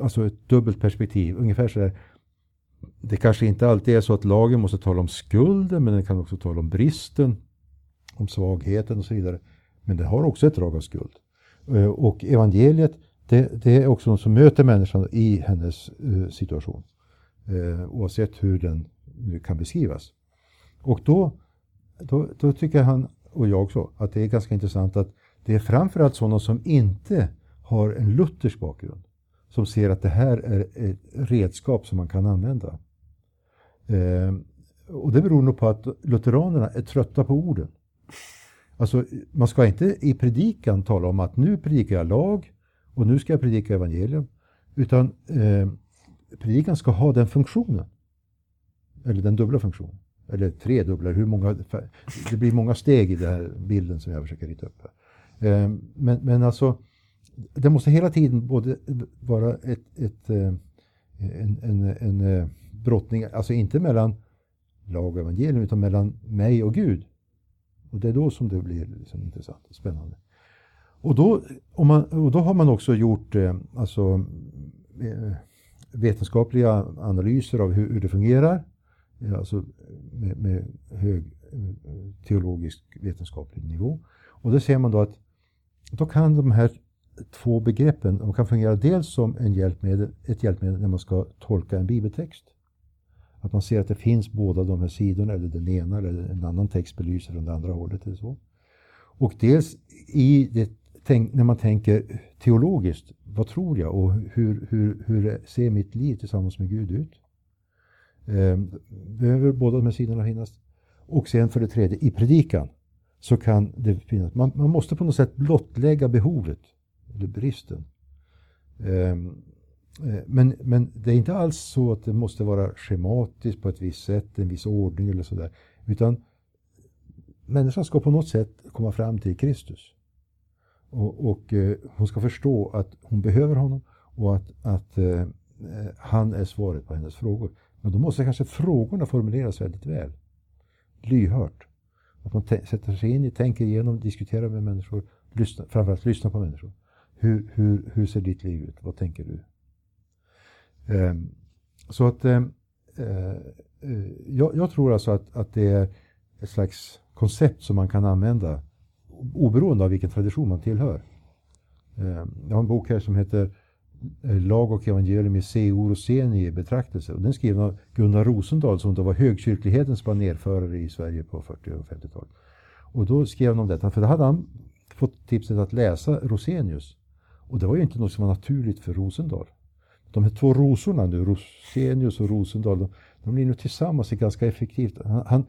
alltså ett dubbelt perspektiv. Ungefär så där. Det kanske inte alltid är så att lagen måste tala om skulden, men den kan också tala om bristen, om svagheten och så vidare. Men det har också ett drag av skuld. Eh, och evangeliet det, det, är också något som möter människan i hennes eh, situation. Oavsett hur den kan beskrivas. Och då, då, då, tycker han, och jag också, att det är ganska intressant att det är framförallt sådana som inte har en luthersk bakgrund. Som ser att det här är ett redskap som man kan använda. Eh, och det beror nog på att lutheranerna är trötta på orden. Alltså, man ska inte i predikan tala om att nu predikar jag lag, och nu ska jag predika evangelium. Utan eh, predikan ska ha den funktionen. Eller den dubbla funktionen. Eller tredubblar, hur många, det blir många steg i den här bilden som jag försöker rita upp. Här. Ehm, men, men alltså, det måste hela tiden både vara ett, ett, eh, en, en, en eh, brottning, alltså inte mellan lag och evangelium, utan mellan mig och Gud. Och det är då som det blir liksom intressant och spännande. Och då, man, och då har man också gjort eh, alltså, vetenskapliga analyser av hur, hur det fungerar. Eh, alltså med, med, hög eh, teologisk vetenskaplig nivå. Och då ser man då att då kan de här två begreppen de kan fungera dels som en hjälpmedel, ett hjälpmedel när man ska tolka en bibeltext. Att man ser att det finns båda de här sidorna, eller den ena eller en annan text belyser från det andra hållet. Eller så. Och dels i det när man tänker teologiskt, vad tror jag och hur, hur, hur ser mitt liv tillsammans med Gud ut? Ehm, behöver båda de här sidorna finnas. Och sen för det tredje, i predikan så kan det finnas, man, man måste på något sätt blottlägga behovet, eller bristen. Ehm, eh, men, men det är inte alls så att det måste vara schematiskt på ett visst sätt, en viss ordning eller sådär. Utan människan ska på något sätt komma fram till Kristus. Och, och eh, hon ska förstå att hon behöver honom och att, att eh, eh han är svaret på hennes frågor. Men då måste kanske frågorna formuleras väldigt väl. Lyhört. Att man sätter sig in i, tänker igenom, diskuterar med människor, lyssna, framförallt lyssna på människor. Hur, hur, hur ser ditt liv ut? Vad tänker du? Um, så att um, uh, uh, jag, jag, tror alltså att, att det är ett slags koncept som man kan använda oberoende av vilken tradition man tillhör. Eh, jag har en bok här som heter eh, Eh, lag och evangelium i C.O. Roseni betraktelser. Och den är skriven av Gunnar Rosendahl som då var högkyrklighetens banerförare i Sverige på 40 och 50-talet. Och då skrev han om detta, för då hade han fått tipset att läsa Rosenius. Och det var ju inte något som var naturligt för Rosendahl. De här två rosorna nu, Rosenius och Rosendahl, de, de blir nu tillsammans ett ganska effektivt han, han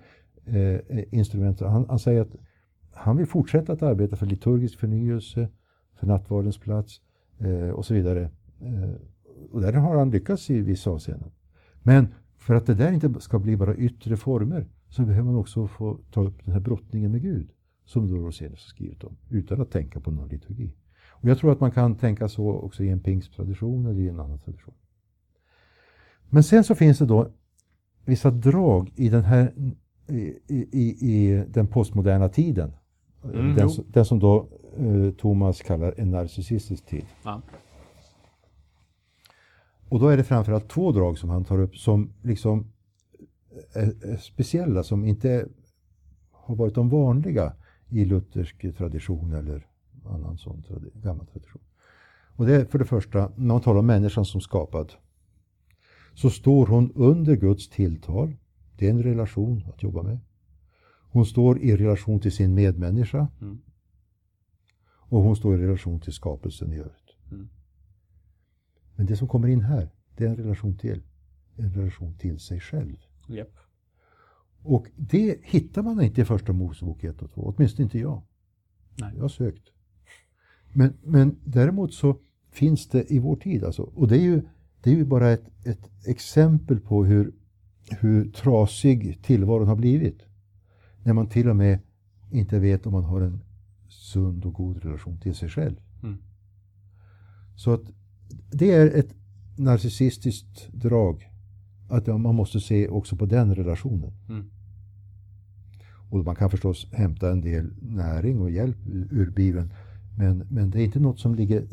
eh, instrument. Han, han säger att han vill fortsätta att arbeta för liturgisk förnyelse, för nattvardens plats eh, och så vidare. Eh, och där har han lyckats i vissa avseenden. Men för att det där inte ska bli bara yttre former så behöver man också få ta upp den här brottningen med Gud som då Rosenius har skrivit om, utan att tänka på någon liturgi. Och jag tror att man kan tänka så också i en pingsttradition eller i en annan tradition. Men sen så finns det då vissa drag i den här i, i, i den postmoderna tiden Mm, den, den, som då eh, Thomas kallar en narcissistisk tid. Ja. Och då är det framförallt två drag som han tar upp som liksom är, är speciella, som inte har varit de vanliga i luthersk tradition eller annan sån tradi gammal tradition. Och det är för det första, när man talar om människan som skapad, så står hon under Guds tilltal. Det är en relation att jobba med. Hon står i relation till sin medmänniska. Mm. Och hon står i relation till skapelsen i övrigt. Mm. Men det som kommer in här, det är en relation till, en relation till sig själv. Yep. Och det hittar man inte i Första Mosebok 1 och 2, åtminstone inte jag. Nej. Jag har sökt. Men, men däremot så finns det i vår tid alltså. Och det är ju, det är ju bara ett, ett exempel på hur, hur trasig tillvaron har blivit när man till och med inte vet om man har en sund och god relation till sig själv. Mm. Så att det är ett narcissistiskt drag. Att man måste se också på den relationen. Mm. Och man kan förstås hämta en del näring och hjälp ur Bibeln. Men, men det är inte något som ligger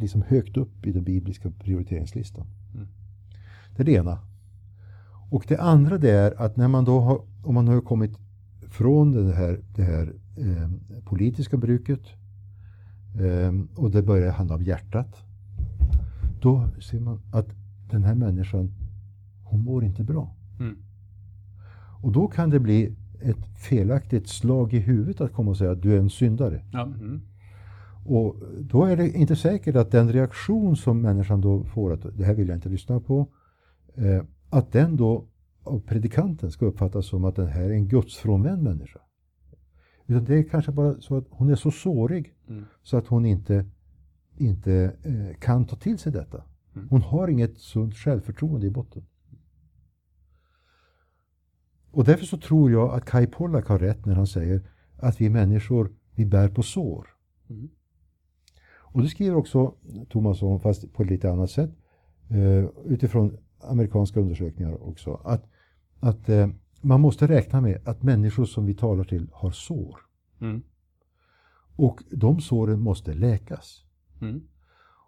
liksom högt upp i den bibliska prioriteringslistan. Mm. Det är det ena. Och det andra det är att när man då har, om man har kommit från det här, det här eh, politiska bruket eh, och det börjar handla om hjärtat. Då ser man att den här människan, hon mår inte bra. Mm. Och då kan det bli ett felaktigt slag i huvudet att komma och säga att du är en syndare. Mm. Och då är det inte säkert att den reaktion som människan då får, att det här vill jag inte lyssna på, eh, att den då av predikanten ska uppfattas som att den här är en gudsfrånvänd människa. Utan det är kanske bara så att hon är så sårig Mm. så att hon inte, inte eh, kan ta till sig detta. Mm. Hon har inget sunt självförtroende i botten. Och därför så tror jag att Kai Pollak har rätt när han säger att vi människor, vi bär på sår. Mm. Och det skriver också Thomasson, fast på ett lite annat sätt, eh, utifrån amerikanska undersökningar också, att, att eh, man måste räkna med att människor som vi talar till har sår. Mm. Och de såren måste läkas. Mm.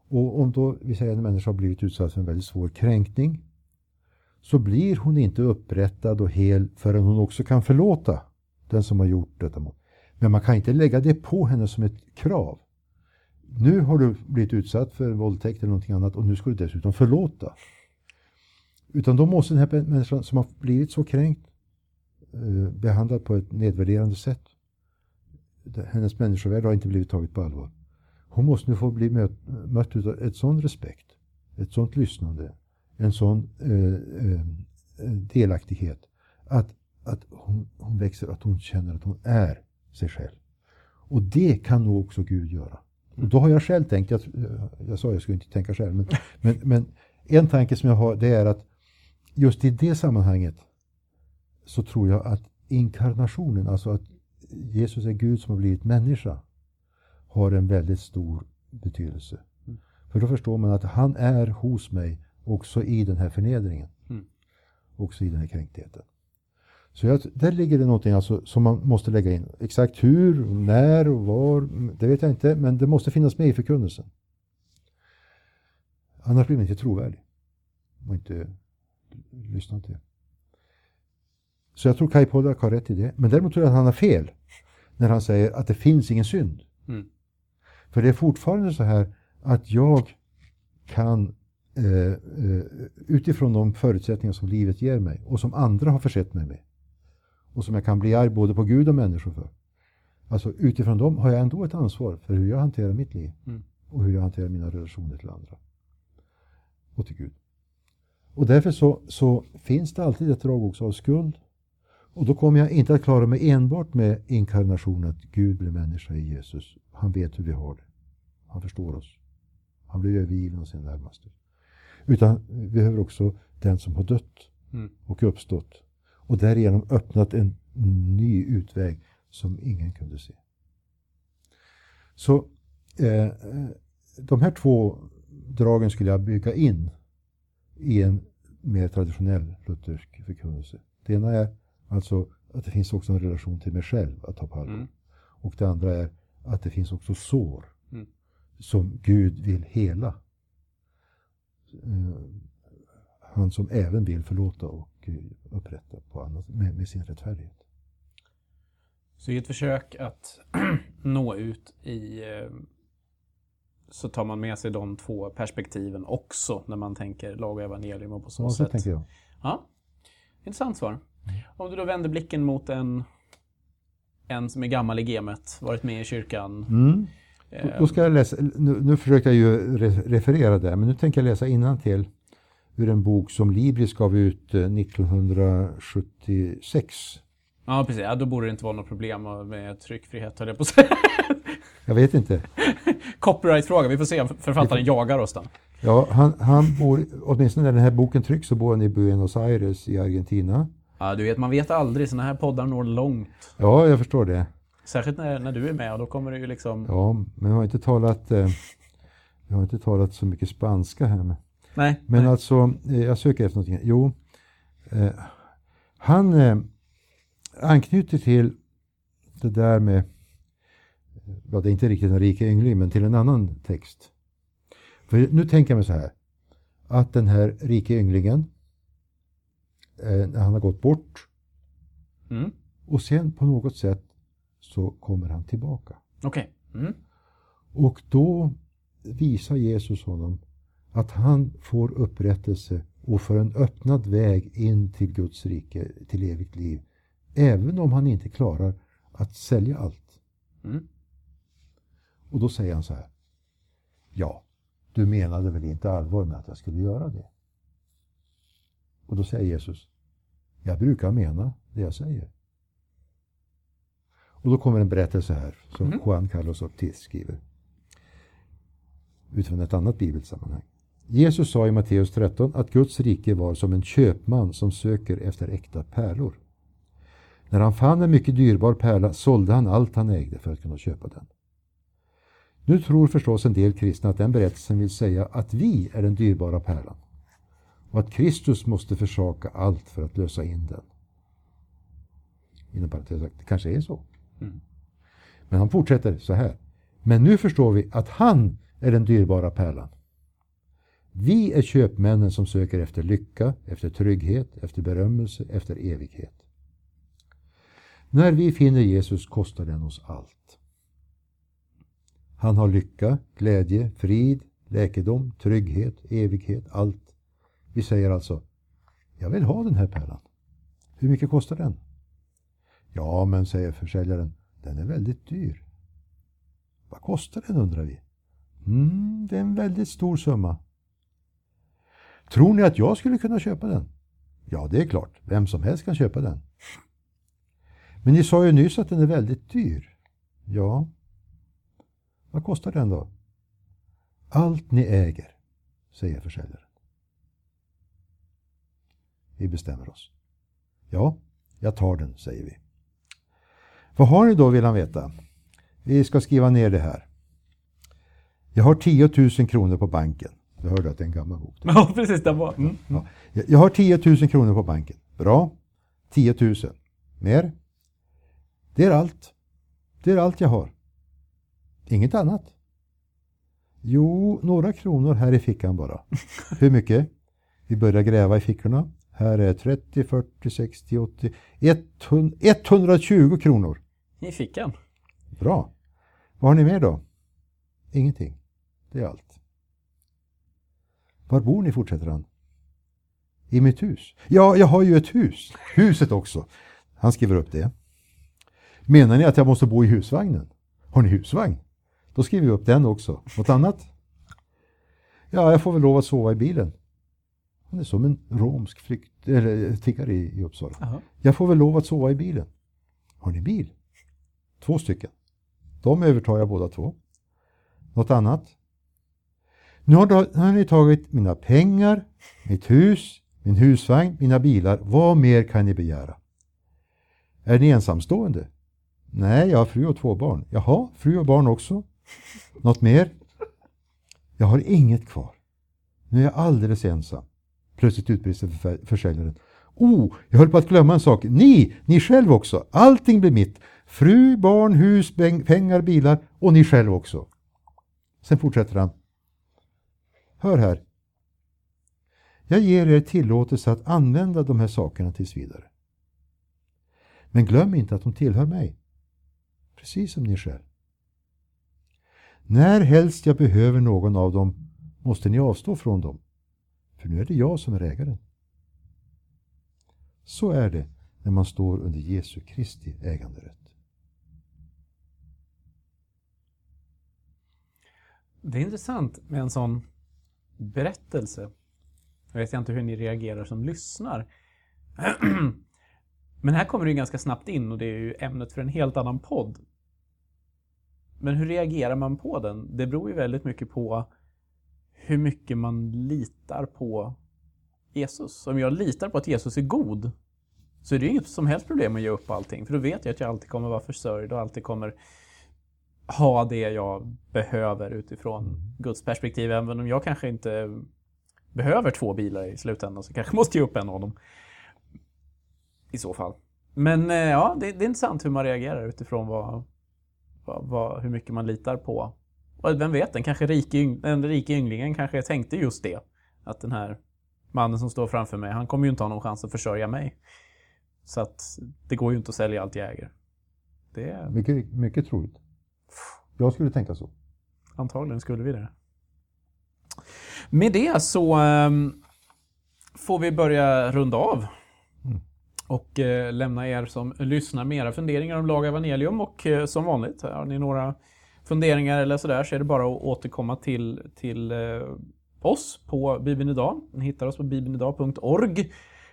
Och om då vi säger en människa har blivit utsatt för en väldigt svår kränkning så blir hon inte upprättad och hel förrän hon också kan förlåta den som har gjort detta mot. Men man kan inte lägga det på henne som ett krav. Nu har du blivit utsatt för våldtäkt eller någonting annat och nu ska du dessutom förlåta. Utan då måste den här människan som har blivit så kränkt eh, behandlad på ett nedvärderande sätt. Hennes människovärde har inte blivit taget på allvar. Hon måste nu få bli mött, mött av ett sån respekt, ett sånt lyssnande, en sån eh, eh, delaktighet att, att hon, hon växer, att hon känner att hon är sig själv. Och det kan nog också Gud göra. Och då har jag själv tänkt, jag, jag sa jag skulle inte tänka själv, men, men, men en tanke som jag har det är att just i det sammanhanget så tror jag att inkarnationen, alltså att Jesus är Gud som har blivit människa, har en väldigt stor betydelse. Mm. För då förstår man att han är hos mig också i den här förnedringen. Mm. Också i den här kränktheten. Så jag, där ligger det någonting alltså som man måste lägga in. Exakt hur, när och var, det vet jag inte, men det måste finnas med i förkunnelsen. Annars blir man inte trovärdig. Och inte lyssna till. Så jag tror Kai Pollak har rätt i det. Men däremot tror jag att han har fel när han säger att det finns ingen synd. Mm. För det är fortfarande så här att jag kan eh, eh, utifrån de förutsättningar som livet ger mig och som andra har försett mig med och som jag kan bli arg både på Gud och människor för. Alltså utifrån dem har jag ändå ett ansvar för hur jag hanterar mitt liv Mm. och hur jag hanterar mina relationer till andra och till Gud. Och därför så, så finns det alltid ett drag också av skuld. Och då kommer jag inte att klara mig enbart med inkarnationen, att Gud blir människa i Jesus. Han vet hur vi har det. Han förstår oss. Han blir övergiven av sin närmaste. Utan vi behöver också den som har dött Mm. och uppstått och därigenom öppnat en ny utväg som ingen kunde se. Så eh, de här två dragen skulle jag bygga in i en mer traditionell luthersk förkunnelse. Det ena är alltså att det finns också en relation till mig själv att ta på allvar. Mm. Och det andra är att det finns också sår Mm. som Gud vill hela. Eh, Han som även vill förlåta och eh, upprätta på annat, med, med sin rättfärdighet. Så i ett försök att *clears throat* nå ut i eh, så tar man med sig de två perspektiven också när man tänker lag och evangelium och på så Ja, så sätt. tänker jag. Ja, intressant svar. Om du då vänder blicken mot en, en som är gammal i gamet, varit med i kyrkan. Mm. eh, Då- Då ska jag läsa, nu, nu försökte jag ju re, referera där, men nu tänker jag läsa till ur en bok som Libris gav ut eh, 1976. Ja, precis. Ja, då borde det inte vara något problem med tryckfrihet, höll jag på att säga. *laughs* Jag vet inte. Copyright-fråga. Vi får se om författaren jagar oss den. Ja, han, han bor, åtminstone när den här boken trycks så bor han i Buenos Aires i Argentina. Ja, du vet, man vet aldrig. Såna här poddar når långt. Ja, jag förstår det. Särskilt när, när du är med och då kommer det ju liksom... Ja, men jag har inte talat, eh, jag har inte talat så mycket spanska här. Med. Nej. Men nej. alltså, eh, jag söker efter någonting. Jo, eh, han eh, anknyter till det där med, ja det är inte riktigt en rika yngling, men till en annan text. För nu tänker jag mig så här, att den här rike ynglingen, eh, när han har gått bort, Mm. och sen på något sätt så kommer han tillbaka. Okej. Mm. Och då visar Jesus honom att han får upprättelse och får en öppnad väg in till Guds rike, till evigt liv. Även om han inte klarar att sälja allt. Mm. Och då säger han så här. Ja, du menade väl inte allvar med att jag skulle göra det? Och då säger Jesus. Jag brukar mena det jag säger. Och då kommer en berättelse här som Mhm. Juan Carlos Ortiz skriver. Utifrån ett annat bibelsammanhang. Jesus sa i Matteus 13 att Guds rike var som en köpman som söker efter äkta pärlor. När han fann en mycket dyrbar pärla sålde han allt han ägde för att kunna köpa den. Nu tror förstås en del kristna att den berättelsen vill säga att vi är den dyrbara pärlan och att Kristus måste försaka allt för att lösa in den. Inom parentes sagt, det kanske är så. Mm. Men han fortsätter så här. Men nu förstår vi att han är den dyrbara pärlan. Vi är köpmännen som söker efter lycka, efter trygghet, efter berömmelse, efter evighet. När vi finner Jesus kostar den oss allt. Han har lycka, glädje, frid, läkedom, trygghet, evighet, allt. Vi säger alltså, jag vill ha den här pärlan. Hur mycket kostar den? Ja, men säger försäljaren, den är väldigt dyr. Vad kostar den undrar vi. Mm, det är en väldigt stor summa. Tror ni att jag skulle kunna köpa den? Ja, det är klart. Vem som helst kan köpa den. *laughs* Men ni sa ju nyss att den är väldigt dyr. Ja. Vad kostar den då? Allt ni äger, säger försäljaren. Vi bestämmer oss. Ja, jag tar den, säger vi. Vad har ni då, vill han veta. Vi ska skriva ner det här. Jag har 10 000 kronor på banken. Du hörde att det är en gammal bok. Ja, *laughs* precis. Den var... Mm. Ja. Jag har 10 000 kronor på banken. Bra. 10 000. Mer? Det är allt. Det är allt jag har. Inget annat. Jo, några kronor här i fickan bara. *laughs* Hur mycket? Vi börjar gräva i fickorna. Här är 30, 40, 60, 80, 100, 120 kronor. I fickan. Bra. Vad har ni mer då? Ingenting. Det är allt. Var bor ni, fortsätter han. I mitt hus. Ja, jag har ju ett hus. Huset också. Han skriver upp det. Menar ni att jag måste bo i husvagnen? Har ni husvagn? Då skriver vi upp den också. Något annat? Ja, jag får väl lov att sova i bilen. Han är som en romsk flykt, eller tiggare i, i Uppsala. Aha. Jag får väl lov att sova i bilen. Har ni bil? Två stycken. De övertar jag båda två. Något annat? Nu har, då, har ni tagit mina pengar, mitt hus, min husvagn, mina bilar. Vad mer kan ni begära? Är ni ensamstående? Nej, jag har fru och två barn. Jaha, fru och barn också? Något mer? Jag har inget kvar. Nu är jag alldeles ensam. Plötsligt utbrister försäljaren. Oh, jag höll på att glömma en sak. Ni, ni själv också. Allting blir mitt. Fru, barn, hus, pengar, bilar och ni själv också. Sen fortsätter han. Hör här. Jag ger er tillåtelse att använda de här sakerna tills vidare. Men glöm inte att de tillhör mig. Precis som ni själv. När helst jag behöver någon av dem måste ni avstå från dem. För nu är det jag som är ägaren. Så är det när man står under Jesu Kristi äganderätt. Det är intressant med en sån berättelse. Jag vet inte hur ni reagerar som lyssnar. *clears throat* Men här kommer det ganska snabbt in och det är ju ämnet för en helt annan podd. Men hur reagerar man på den? Det beror ju väldigt mycket på hur mycket man litar på Jesus. Om jag litar på att Jesus är god, så är det inget som helst problem att ge upp allting. För då vet jag att jag alltid kommer vara försörjd och alltid kommer ha det jag behöver utifrån Guds perspektiv. Även om jag kanske inte behöver två bilar i slutändan så kanske *laughs* måste ge upp en av dem. I så fall. Men eh, ja, det, det är intressant hur man reagerar utifrån vad, vad, vad, hur mycket man litar på. Och vem vet, den, kanske rike, den rike ynglingen kanske tänkte just det. Att den här mannen som står framför mig, han kommer ju inte ha någon chans att försörja mig. Så att det går ju inte att sälja allt jag äger. Det är... Mycket, mycket troligt. Jag skulle tänka så. Antagligen skulle vi det. Med det så um, får vi börja runda av. Mm. Och uh, lämna er som lyssnar med era funderingar om lag evangelium och uh, som vanligt, har ni några funderingar eller sådär så är det bara att återkomma till, till eh, oss på Bibeln idag. Ni hittar oss på bibelnidag.org.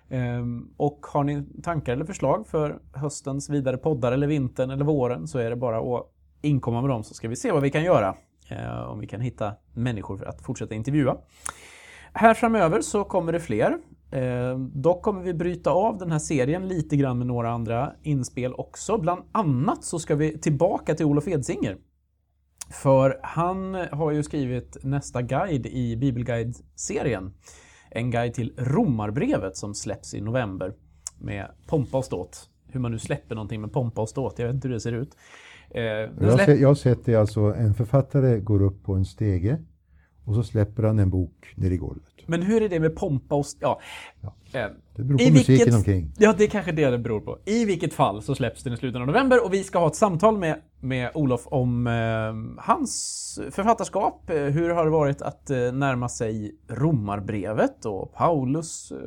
Ehm, och har ni tankar eller förslag för höstens vidare poddar eller vintern eller våren så är det bara att inkomma med dem så ska vi se vad vi kan göra. Eh, om vi kan hitta människor för att fortsätta intervjua. Här framöver så kommer det fler. Ehm, dock kommer vi bryta av den här serien lite grann med några andra inspel också. Bland annat så ska vi tillbaka till Olof Edsinger. För han har ju skrivit nästa guide i Bibelguide-serien. En guide till Romarbrevet som släpps i november med pompa och ståt. Hur man nu släpper någonting med pompa och ståt, jag vet inte hur det ser ut. Eh, jag, sett, jag har sett det alltså, en författare går upp på en stege och så släpper han en bok ner i golvet. Men hur är det med pompa och... Ja. ja. Eh, det beror på I musiken vilket, omkring. Ja, det är kanske det det beror på. I vilket fall så släpps den i slutet av november och vi ska ha ett samtal med, med Olof om eh, hans författarskap. Eh, hur har det varit att eh, närma sig Romarbrevet och Paulus eh,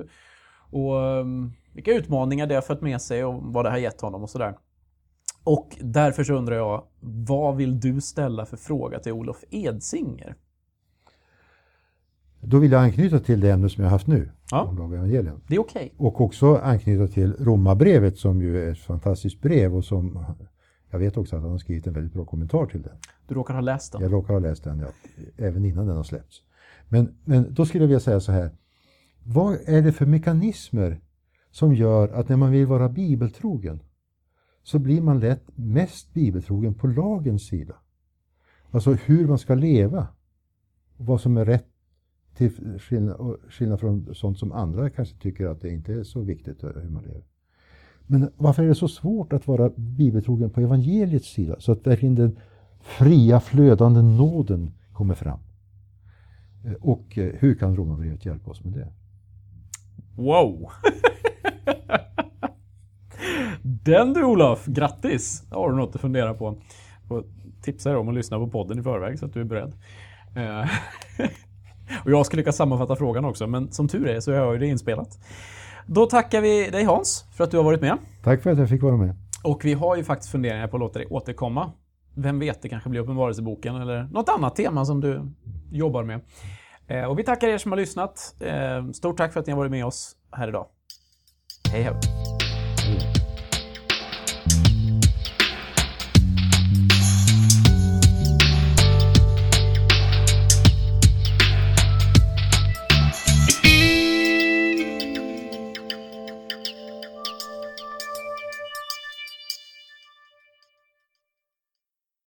och eh, vilka utmaningar det har fört med sig och vad det har gett honom och sådär. Och därför så undrar jag, vad vill du ställa för fråga till Olof Edsinger? Då vill jag anknyta till det ämne som jag haft nu, ja. om lag evangelium. Det är okej. Okay. Och också anknyta till Romarbrevet som ju är ett fantastiskt brev och som jag vet också att han har skrivit en väldigt bra kommentar till den. Du råkar ha läst den? Jag råkar ha läst den, ja, även innan den har släppts. Men, men då skulle jag vilja säga så här. Vad är det för mekanismer som gör att när man vill vara bibeltrogen så blir man lätt mest bibeltrogen på lagens sida? Alltså hur man ska leva vad som är rätt till skillnad, skillnad från sånt som andra kanske tycker att det inte är så viktigt hur man lever. Men varför är det så svårt att vara bibeltrogen på evangeliets sida så att verkligen den fria flödande nåden kommer fram? Eh, och eh, hur kan Romarbrevet hjälpa oss med det? Wow! Den du Olof, grattis! Då har du något att fundera på. Och tipsa dig om att lyssna på podden i förväg så att du är beredd. Eh, *laughs* *laughs* Och jag ska lyckas sammanfatta frågan också, men som tur är så har jag det inspelat. Då tackar vi dig Hans för att du har varit med. Tack för att jag fick vara med. Och vi har ju faktiskt funderingar på att låta dig återkomma. Vem vet, det kanske blir Uppenbarelseboken eller något annat tema som du jobbar med. Eh, och vi tackar er som har lyssnat. Eh, stort tack för att ni har varit med oss här idag. Hej hej!